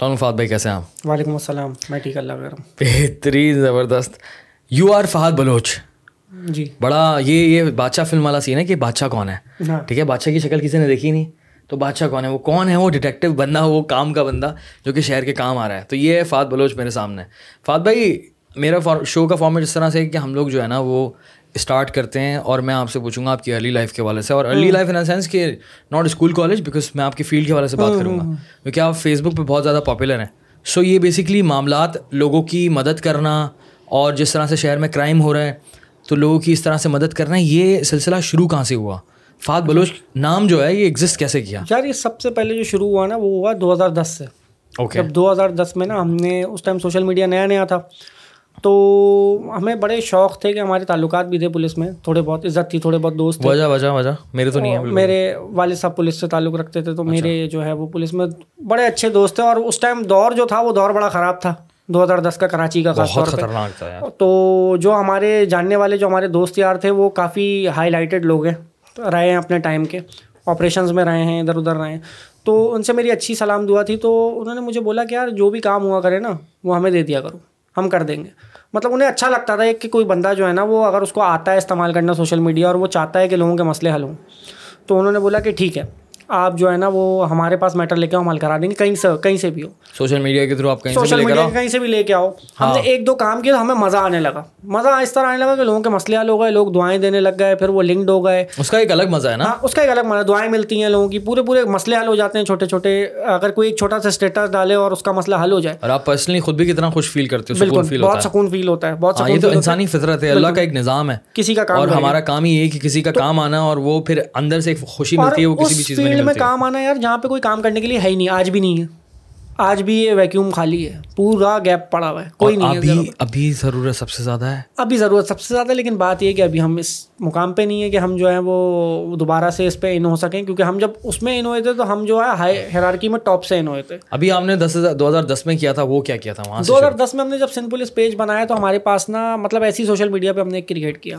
السلام فہد بھائی کیسے ہیں آپ؟ وعلیکم السلام میں ٹھیک اللہ کرم۔ بہترین زبردست۔ You are Fahad Baloch. جی۔ بڑا یہ یہ بادشاہ فلم والا سین ہے کہ بادشاہ کون ہے؟ ہاں۔ ٹھیک ہے بادشاہ کی شکل کسی نے دیکھی نہیں۔ تو بادشاہ کون ہے؟ وہ کون ہے وہ ڈیٹیکٹیو بندہ وہ کام کا بندہ جو کہ شہر کے کام آ رہا ہے۔ تو یہ ہے فہد بلوچ میرے سامنے۔ فہد بھائی میرا شو کا فارمیٹ اس طرح سے کہ ہم لوگ جو ہے نا وہ اسٹارٹ کرتے ہیں اور میں آپ سے پوچھوں گا آپ کی ارلی لائف کے حوالے سے اور ارلی لائف ان سینس کہ ناٹ اسکول کالج بیکاز میں آپ کی فیلڈ کے حوالے سے بات کروں گا۔ کیونکہ آپ فیس بک پہ بہت زیادہ پاپولر ہیں۔ سو یہ بیسکلی معاملات لوگوں کی مدد کرنا اور جس طرح سے شہر میں کرائم ہو رہا ہے تو لوگوں کی اس طرح سے مدد کرنا یہ سلسلہ شروع کہاں سے ہوا؟ فات بلوچ نام جو ہے یہ ایگزسٹ کیسے کیا؟ یار یہ سب سے پہلے جو شروع ہوا نا وہ ہوا دو ہزار دس سے۔ اوکے جب دو ہزار دس میں نا ہم نے اس ٹائم سوشل میڈیا نیا نیا تھا۔ تو ہمیں بڑے شوق تھے کہ ہمارے تعلقات بھی تھے پولیس میں۔ تھوڑے بہت عزت تھی تھوڑے بہت دوست وجہ وجہ وجہ۔ میرے تو نہیں ہے میرے والد صاحب پولیس سے تعلق رکھتے تھے تو میرے جو ہے وہ پولیس میں بڑے اچھے دوست تھے اور اس ٹائم دور جو تھا وہ دور بڑا خراب تھا۔ دو ہزار دس کا کراچی کا خاص طور پہ۔ تو جو ہمارے جاننے والے جو ہمارے دوست یار تھے وہ کافی ہائی لائٹڈ لوگ ہیں۔ رہے ہیں اپنے ٹائم کے۔ آپریشنز میں رہے ہیں ادھر ادھر رہے ہیں۔ تو ان سے میری اچھی سلام دعا تھی۔ تو انہوں نے مجھے بولا کہ یار جو بھی کام ہوا کرے نا وہ ہمیں دے دیا کرو۔ ہم کر دیں گے۔ مطلب انہیں اچھا لگتا تھا کہ کوئی بندہ جو ہے نا وہ اگر اس کو آتا ہے استعمال کرنا سوشل میڈیا اور وہ چاہتا ہے کہ لوگوں کے مسئلے حل ہوں۔ تو انہوں نے بولا کہ ٹھیک ہے۔ آپ جو ہے نا وہ ہمارے پاس میٹر لے کے ہم حل کرا دیں گے کہیں سے کہیں سے بھی ہو۔ سوشل میڈیا کے تھرو آپ کہیں سے سوشل میڈیا کہیں سے بھی لے کے آؤ۔ ہم نے ایک دو کام کیا تو ہمیں مزہ آنے لگا۔ مزہ اس طرح آنے لگا کہ لوگوں کے مسئلے حل ہو گئے لوگ دعائیں دینے لگ گئے پھر وہ لنکڈ ہو گئے۔ اس کا ایک الگ مزہ ہے نا۔ ہاں اس کا ایک الگ مزہ دعائیں ملتی ہیں لوگوں کی پورے پورے مسئلے حل ہو جاتے ہیں چھوٹے چھوٹے۔ اگر کوئی ایک چھوٹا سا اسٹیٹس ڈالے اور اس کا مسئلہ حل ہو جائے۔ اور آپ پرسنلی خود بھی کتنا خوش فیل کرتے ہو بالکل فیل بہت سکون فیل ہوتا ہے بہت ہاں یہ تو انسانی فطرت ہے اللہ کا ایک نظام ہے۔ کسی کا کام اور۔ ہمارا کام ہی ہے کہ کسی کا کام آنا اور وہ پھر اندر سے ایک خوشی ملتی ہے وہ کسی بھی چیز میں فیلڈ میں کام آنا یار جہاں پہ کوئی کام کرنے کے لیے ہے ہی نہیں آج بھی نہیں ہے۔ آج بھی یہ ویکیوم خالی ہے پورا گیپ پڑا ہوا ہے کوئی نہیں ہے ابھی ابھی ضرورت سب سے زیادہ ہے؟ ابھی ضرورت سب سے زیادہ لیکن بات یہ ہے کہ ابھی ہم اس مقام پہ نہیں ہے کہ ہم جو ہے وہ دوبارہ سے اس پہ ان ہو سکیں کیونکہ ہم جب اس میں ان ہوئے تھے تو ہم جو ہے ہائی ہیرارکی میں ٹاپ سے ان ہوئے تھے۔ ابھی آپ نے دس ہزار دو ہزار دس میں کیا تھا وہ کیا کیا تھا وہاں دو ہزار دس میں ہم نے جب سندھ پولیس پیج بنایا تو ہمارے پاس نا مطلب ایسی سوشل میڈیا پہ ہم نے ایک کریٹ کیا۔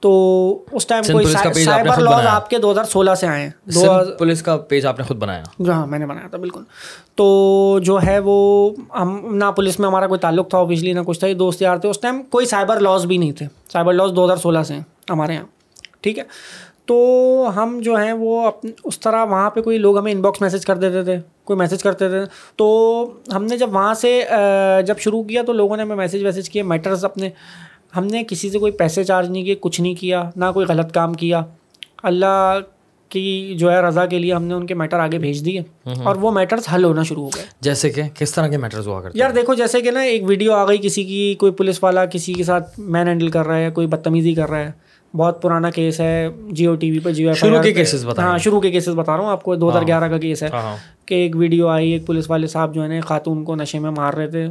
تو اس ٹائم کوئی سائبر لاز؟ آپ کے دو ہزار سولہ سے آئے ہیں۔ پولیس کا پیج آپ نے خود بنایا۔ ہاں میں نے بنایا تھا بالکل۔ تو جو ہے وہ ہم نہ پولیس میں ہمارا کوئی تعلق تھا اوبیسلی نہ کچھ تھا یہ دوست یار تھے۔ اس ٹائم کوئی سائبر لاز بھی نہیں تھے۔ سائبر لاز دو ہزار سولہ سے ہیں ہمارے یہاں۔ ٹھیک ہے؟ تو ہم جو ہیں وہ اپنے اس طرح وہاں پہ کوئی لوگ ہمیں ان باکس میسج کر دیتے تھے کوئی میسج کرتے تھے۔ تو ہم نے جب وہاں سے جب شروع کیا تو لوگوں نے ہمیں میسج ویسج کیے میٹرز اپنے۔ ہم نے کسی سے کوئی پیسے چارج نہیں کیے کچھ نہیں کیا نہ کوئی غلط کام کیا۔ اللہ کی جو ہے رضا کے لیے ہم نے ان کے میٹر آگے بھیج دیے۔ اور وہ میٹرز حل ہونا شروع ہو گئے۔ جیسے کہ کس طرح کے میٹرز ہوا کرتے یار دیکھو جیسے کہ نا ایک ویڈیو آ گئی کسی کی کوئی پولیس والا کسی کے ساتھ مین ہینڈل کر رہا ہے کوئی بدتمیزی کر رہا ہے۔ بہت پرانا کیس ہے جیو ٹی وی پہ جیو شروع کے cases بتا ہاں شروع کے کیسز بتا رہا ہوں آپ کو دو ہزار گیارہ کا کیس ہے۔ ہاں۔ کہ ایک ویڈیو آئی ایک پولیس والے صاحب جو ہے نا خاتون کو نشے میں مار رہے تھے۔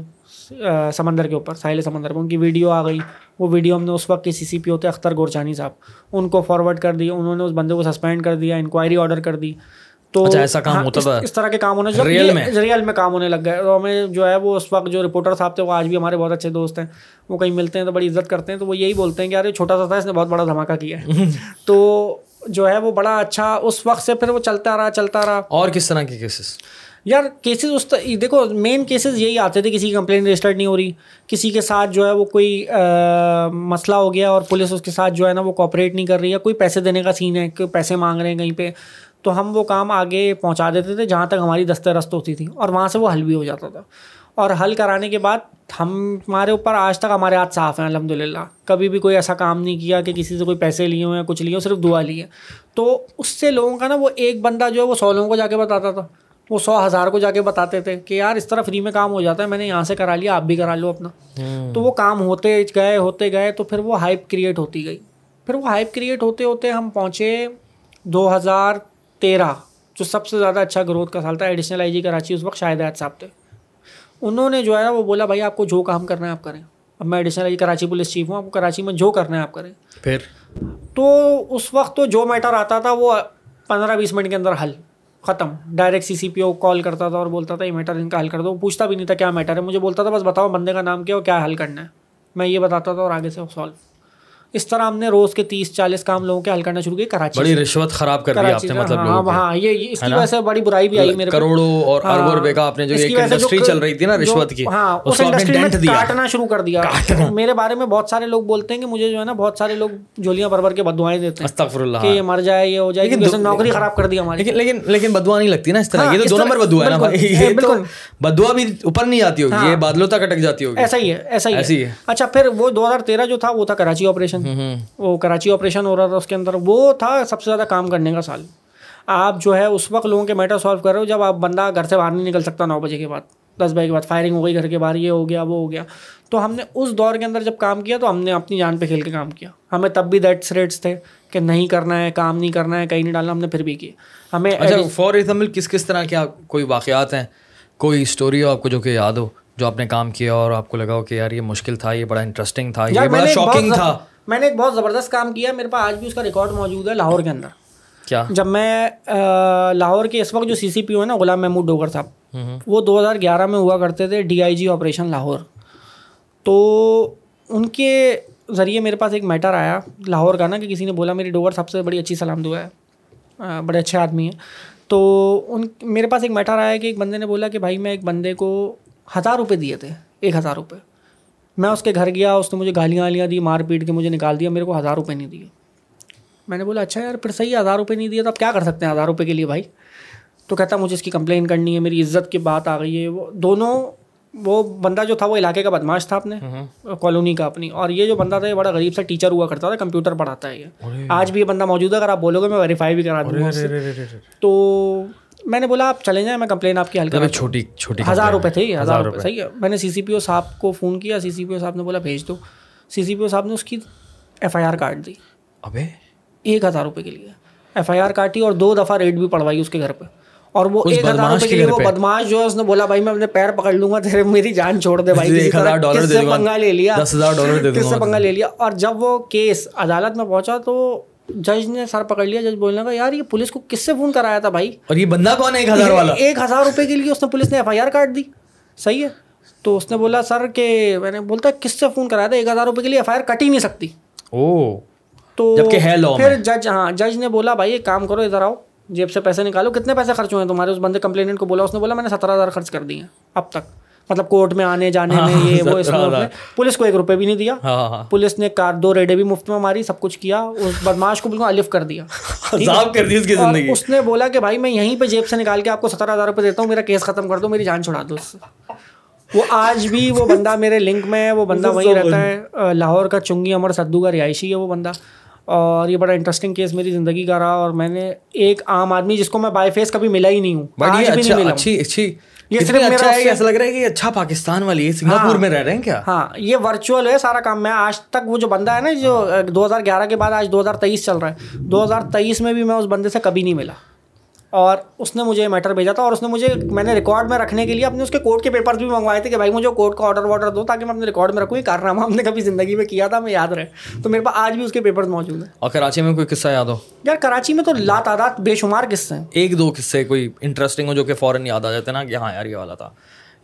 سمندر کے اوپر ساحل سمندر پہ۔ ان کی ویڈیو آ گئی۔ وہ ویڈیو ہم نے اس وقت کے سی سی پی ہوتے اختر گورچانی صاحب ان کو فارورڈ کر دیا انہوں نے اس بندے کو سسپینڈ کر دیا انکوائری آرڈر کر دی۔ تو اچھا، ایسا کام ہاں، ہوتا تھا؟ اس طرح کے کام ہونے ریئل میں؟ ریئل میں کام ہونے لگ گئے۔ تو ہمیں جو ہے وہ اس وقت جو رپورٹر صاحب تھے وہ آج بھی ہمارے بہت اچھے دوست ہیں۔ وہ کہیں ملتے ہیں تو بڑی عزت کرتے ہیں تو وہ یہی بولتے ہیں کہ یار چھوٹا سا تھا اس نے بہت بڑا دھماکہ کیا ہے۔ تو جو ہے وہ بڑا اچھا اس وقت سے پھر وہ چلتا رہا چلتا رہا۔ اور کس طرح کے کیسز یار کیسز اس دیکھو مین کیسز یہی آتے تھے، کسی کی کمپلین رجسٹرڈ نہیں ہو رہی، کسی کے ساتھ جو ہے وہ کوئی مسئلہ ہو گیا اور پولیس اس کے ساتھ جو ہے نا وہ کوپریٹ نہیں کر رہی ہے کوئی پیسے دینے کا سین ہے کہ پیسے مانگ رہے ہیں کہیں پہ، تو ہم وہ کام آگے پہنچا دیتے تھے جہاں تک ہماری دست رست ہوتی تھی اور وہاں سے وہ حل بھی ہو جاتا تھا۔ اور حل کرانے کے بعد ہم، ہمارے اوپر آج تک ہمارے ہاتھ صاف ہیں الحمد للہ کبھی بھی کوئی ایسا کام نہیں کیا کہ کسی سے کوئی پیسے لیے ہوئے ہیں، کچھ لیے ہو، صرف دعا لی ہے۔ تو اس سے لوگوں کا نا وہ ایک بندہ جو ہے وہ سو لوگوں کو جا کے بتاتا تھا۔ وہ سو ہزار کو جا کے بتاتے تھے کہ یار اس طرح فری میں کام ہو جاتا ہے میں نے یہاں سے کرا لیا آپ بھی کرا لو اپنا۔ تو وہ کام ہوتے گئے ہوتے گئے تو پھر وہ ہائپ کریٹ ہوتی گئی۔ پھر وہ ہائپ کریٹ ہوتے ہوتے ہم پہنچے دو ہزار تیرہ جو سب سے زیادہ اچھا گروتھ کا سال تھا۔ ایڈیشنل آئی جی کراچی اس وقت شاہد صاحب تھے۔ انہوں نے جو ہے وہ بولا بھائی آپ کو جو کام کرنا ہے آپ کریں۔ اب میں additional I G Karachi police chief ہوں آپ کو کراچی میں جو کرنا ہے آپ کریں۔ پھر؟ تو اس وقت تو جو میٹر آتا تھا وہ پندرہ بیس منٹ کے اندر حل۔ ختم. ڈائریکٹ سی سی پی او کال کرتا تھا اور بولتا تھا، یہ میٹر ان کا حل کر دو. وہ پوچھتا بھی نہیں تھا کیا میٹر ہے، مجھے بولتا تھا بس بتاؤ بندے کا نام کیا اور کیا حل کرنا ہے۔ میں یہ بتاتا تھا اور آگے سے سالو اس طرح ہم نے روز کے تیس چالیس کام لوگوں کے حل کرنا شروع کیے کراچی بڑی رشوت خراب کر دی آپ نے مطلب ہاں ہاں یہ اس کی وجہ سے بڑی برائی بھی آئی میرے کروڑوں اور اربوں روپے کا آپ نے جو ایک انڈسٹری چل رہی تھی نا رشوت کی ہاں اس انڈسٹری میں کاٹنا شروع کر دیا۔ میرے بارے میں بہت سارے لوگ بولتے ہیں کہ مجھے جو ہے نا بہت سارے لوگ جولیاں بھر بھر کے بدوائیں دیتے ہیں استغفر اللہ کہ یہ مر جائے یہ ہو جائے کیونکہ نوکری خراب کر دی ہماری۔ لیکن لیکن بدوا نہیں لگتی نا اس طرح یہ تو دو نمبر بدوا ہے نا۔ بھائی یہ تو بدوا بھی اوپر نہیں آتی ہوگی یہ بادلوں تک اٹک جاتی ہوگی۔ ایسا ہی ہے ایسا ہی ہے۔ اچھا پھر وہ دو ہزار تیرہ جو تھا وہ تھا کراچی آپریشن وہ کراچی آپریشن ہو رہا تھا اس کے اندر وہ تھا سب سے زیادہ کام کرنے کا سال۔ آپ جو ہے اس وقت لوگوں کے میٹر سالو کر رہے ہو جب آپ بندہ گھر سے باہر نہیں نکل سکتا نو بجے کے بعد دس بجے کے بعد فائرنگ ہو گئی گھر کے باہر یہ ہو گیا وہ ہو گیا۔ تو ہم نے اس دور کے اندر جب کام کیا تو ہم نے اپنی جان پہ کھیل کے کام کیا۔ ہمیں تب بھی دیٹس ریٹس تھے کہ نہیں کرنا ہے کام نہیں کرنا ہے کہیں نہیں ڈالنا ہم نے پھر بھی کیے ہمیں اچھا فار ایگزامپل کس کس طرح کیا کوئی واقعات ہیں؟ کوئی اسٹوری ہو آپ کو جو کہ یاد ہو جو آپ نے کام کیا اور آپ کو لگا ہو کہ یار یہ مشکل تھا یہ بڑا انٹرسٹنگ تھا یہ بڑا شاکنگ تھا۔ میں نے ایک بہت زبردست کام کیا میرے پاس آج بھی اس کا ریکارڈ موجود ہے لاہور کے اندر۔ کیا؟ جب میں لاہور کے اس وقت جو سی سی پی او ہے نا غلام محمود ڈوگر صاحب وہ دو ہزار گیارہ میں ہوا کرتے تھے D I G operation Lahore. تو ان کے ذریعے میرے پاس ایک میٹر آیا لاہور کا نا کہ کسی نے بولا میری ڈوگر صاحب سے بڑی اچھی سلام دعا ہے بڑے اچھے آدمی ہیں۔ تو ان میرے پاس ایک میٹر آیا کہ ایک بندے نے بولا کہ بھائی میں ایک بندے کو ہزار روپے دیے تھے ایک ہزار روپے۔ میں اس کے گھر گیا اس نے مجھے گالیاں والیاں دی مار پیٹ کے مجھے نکال دیا میرے کو ہزار روپے نہیں دیے۔ میں نے بولا اچھا یار پھر صحیح ہزار روپے نہیں دیے تو آپ کیا کر سکتے ہیں ہزار روپے کے لیے بھائی؟ تو کہتا مجھے اس کی کمپلین کرنی ہے میری عزت کی بات آ گئی ہے۔ وہ دونوں وہ بندہ جو تھا وہ علاقے کا بدماش تھا اپنے کالونی کا اپنی۔ اور یہ جو بندہ تھا یہ بڑا غریب سا ٹیچر ہوا کرتا تھا کمپیوٹر پڑھاتا ہے یہ۔ آج بھی یہ بندہ موجود ہے اگر آپ بولو گے میں ویریفائی بھی کرا دوں گا تو میں نے بولا آپ چلے جائیں میں کمپلین آپ کی حل کرا چھوٹی چھوٹی ہزار روپے تھے ہزار روپے۔ صحیح ہے۔ میں نے سی سی پی او صاحب کو فون کیا سی سی پی او صاحب نے بولا بھیج دو۔ سی سی پی او صاحب نے اس کی ایف آئی آر کاٹ دی۔ ابے؟ ایک ہزار روپے کے لیے۔ ایف آئی آر کاٹی اور دو دفعہ ریٹ بھی پڑوائی اس کے گھر پہ۔ اور وہ ایک ہزار روپے کے لیے وہ بدماش جو ہے اس نے بولا بھائی میں اپنے پیر پکڑ لوں گا تیرے میری جان چھوڑ دے بھائی۔ کس سے پنگا لے لیا۔ کس سے پنگا لے لیا۔ اور جب وہ کیس عدالت میں پہنچا تو جج نے سر پکڑ لیا جج بولنے کا یار یہ پولیس کو کس سے فون کرایا تھا بھائی؟ اور یہ بندہ کون ہے ایک ہزار والا؟ ایک ہزار روپے کے لیے اس نے پولیس نے ایف آئی آر کاٹ دی۔ صحیح ہے؟ تو اس نے بولا سر کہ میں نے بولتا کس سے فون کرایا تھا؟ ایک ہزار روپے کے لیے ایف آئی آر کٹ ہی نہیں سکتی۔ او تو پھر جج ہاں جج نے بولا بھائی ایک کام کرو ادھر آؤ جیب سے پیسے نکالو۔ کتنے پیسے خرچ ہوئے ہیں تمہارے؟ اس بندے کمپلیننٹ کو بولا اس نے بولا میں نے سترہ ہزار خرچ کر دیے اب تک۔ مطلب کورٹ میں آنے جانے میں یہ وہ اس میں پولیس کو ایک روپے بھی نہیں دیا۔ پولیس نے کار دو ریڈے بھی مفت میں ماری سب کچھ کیا اس بدماش کو بالکل الف کر دیا۔ اس نے بولا کہ بھائی میں یہیں پہ جیب سے نکال کے آپ کو سترہ ہزار روپے دیتا ہوں میرا کیس ختم کر دو میری جان چھڑا دو اس سے۔ وہ آج بھی وہ بندہ میرے لنک میں ہے وہ بندہ وہیں رہتا ہے لاہور کا چنگی امر سدو کا رہائشی ہے وہ بندہ۔ اور یہ بڑا انٹرسٹنگ کیس میری زندگی کا رہا اور میں نے ایک عام آدمی جس کو میں بائی فیس کبھی ملا ہی نہیں ہوں۔ یہ صرف اچھا ایسا لگ رہا ہے کہ اچھا پاکستان والی ہے سنگاپور میں رہ رہے ہیں کیا؟ ہاں یہ ورچوئل ہے سارا کام۔ میں آج تک وہ جو بندہ ہے نا جو دو ہزار گیارہ کے بعد آج دو ہزار تیئیس چل رہا ہے۔ دو ہزار تیئیس میں بھی میں اس بندے سے کبھی نہیں ملا۔ اور اس نے مجھے میٹر بھیجا تھا اور اس نے مجھے میں نے ریکارڈ میں رکھنے کے لیے اپنے اس کے کورٹ کے پیپرز بھی منگوائے تھے کہ بھائی مجھے کورٹ کا آرڈر واڈر دو تاکہ میں اپنے ریکارڈ میں رکھوں یہ کارنامہ ہم نے کبھی زندگی میں کیا تھا میں یاد رہے۔ تو میرے پاس آج بھی اس کے پیپرز موجود ہیں۔ اور کراچی میں کوئی قصہ یاد ہو؟ یار کراچی میں تو لا تعداد بے شمار قصے ہیں۔ ایک دو قصے کوئی انٹرسٹنگ ہو جو کہ فوراً یاد آ جاتے نا کہ ہاں یار یہ والا تھا۔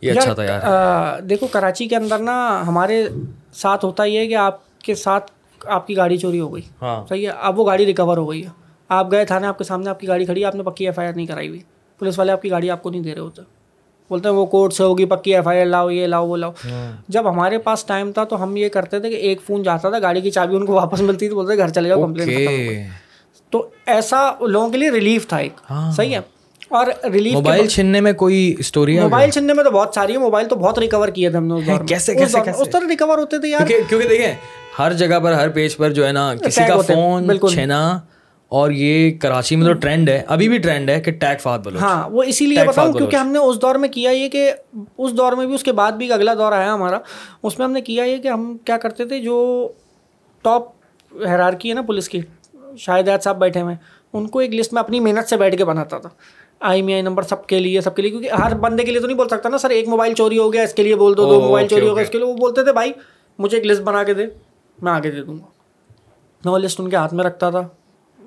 یہ اچھا تھا یار۔ دیکھو کراچی کے اندر نا ہمارے ساتھ ہوتا یہ ہے کہ آپ کے ساتھ آپ کی گاڑی چوری ہو گئی۔ صحیح ہے اب وہ گاڑی ریکور ہو گئی ہے۔ آپ گئے تھانے آپ کے سامنے آپ کی گاڑی کھڑی ہے آپ نے پکی ایف آئی آر نہیں کرائی ہوئی۔ پولیس والے آپ کی گاڑی آپ کو نہیں دے رہے ہوتے۔ بولتے ہیں وہ کورٹ سے ہوگی پکی ایف آئی آر لاؤ یہ لاؤ وہ لاؤ۔ جب ہمارے پاس ٹائم تھا تو ہم یہ کرتے تھے کہ ایک فون جاتا تھا گاڑی کی چابی ان کو واپس ملتی تھی بولتے گھر چلے جاؤ کمپلین تو ایسا لوگوں کے لیے ریلیف تھا ایک۔ صحیح ہے۔ اور ریلیف موبائل چھننے میں کوئی اسٹوری موبائل چھننے میں تو بہت ساری ہے موبائل تو بہت ریکور کیے تھے ہم نے کیسے کیسے اس طرح ریکور ہوتے تھے یار۔ کیونکہ دیکھیں ہر جگہ پر ہر پیج پر جو ہے نا کسی کا فون چھینا اور یہ کراچی میں تو ٹرینڈ ہے ابھی بھی ٹرینڈ ہے کہ ٹیگ فات بولو ہاں وہ اسی لیے بتاؤں کیونکہ ہم نے اس دور میں کیا یہ کہ اس دور میں بھی اس کے بعد بھی اگلا دور آیا ہمارا اس میں ہم نے کیا یہ کہ ہم کیا کرتے تھے جو ٹاپ حیرارکی ہے نا پولیس کی شاہد صاحب بیٹھے ہوئے ان کو ایک لسٹ میں اپنی محنت سے بیٹھ کے بناتا تھا۔ آئی می آئی نمبر سب کے لیے سب کے لیے کیونکہ ہر بندے کے لیے تو نہیں بول سکتا نا سر ایک موبائل چوری ہو گیا اس کے لیے بول دو دو موبائل چوری ہو گیا اس کے لیے وہ بولتے تھے بھائی مجھے ایک لسٹ بنا کے دے میں آگے دے دوں گا۔ میں وہ لسٹ ان کے ہاتھ میں رکھتا تھا۔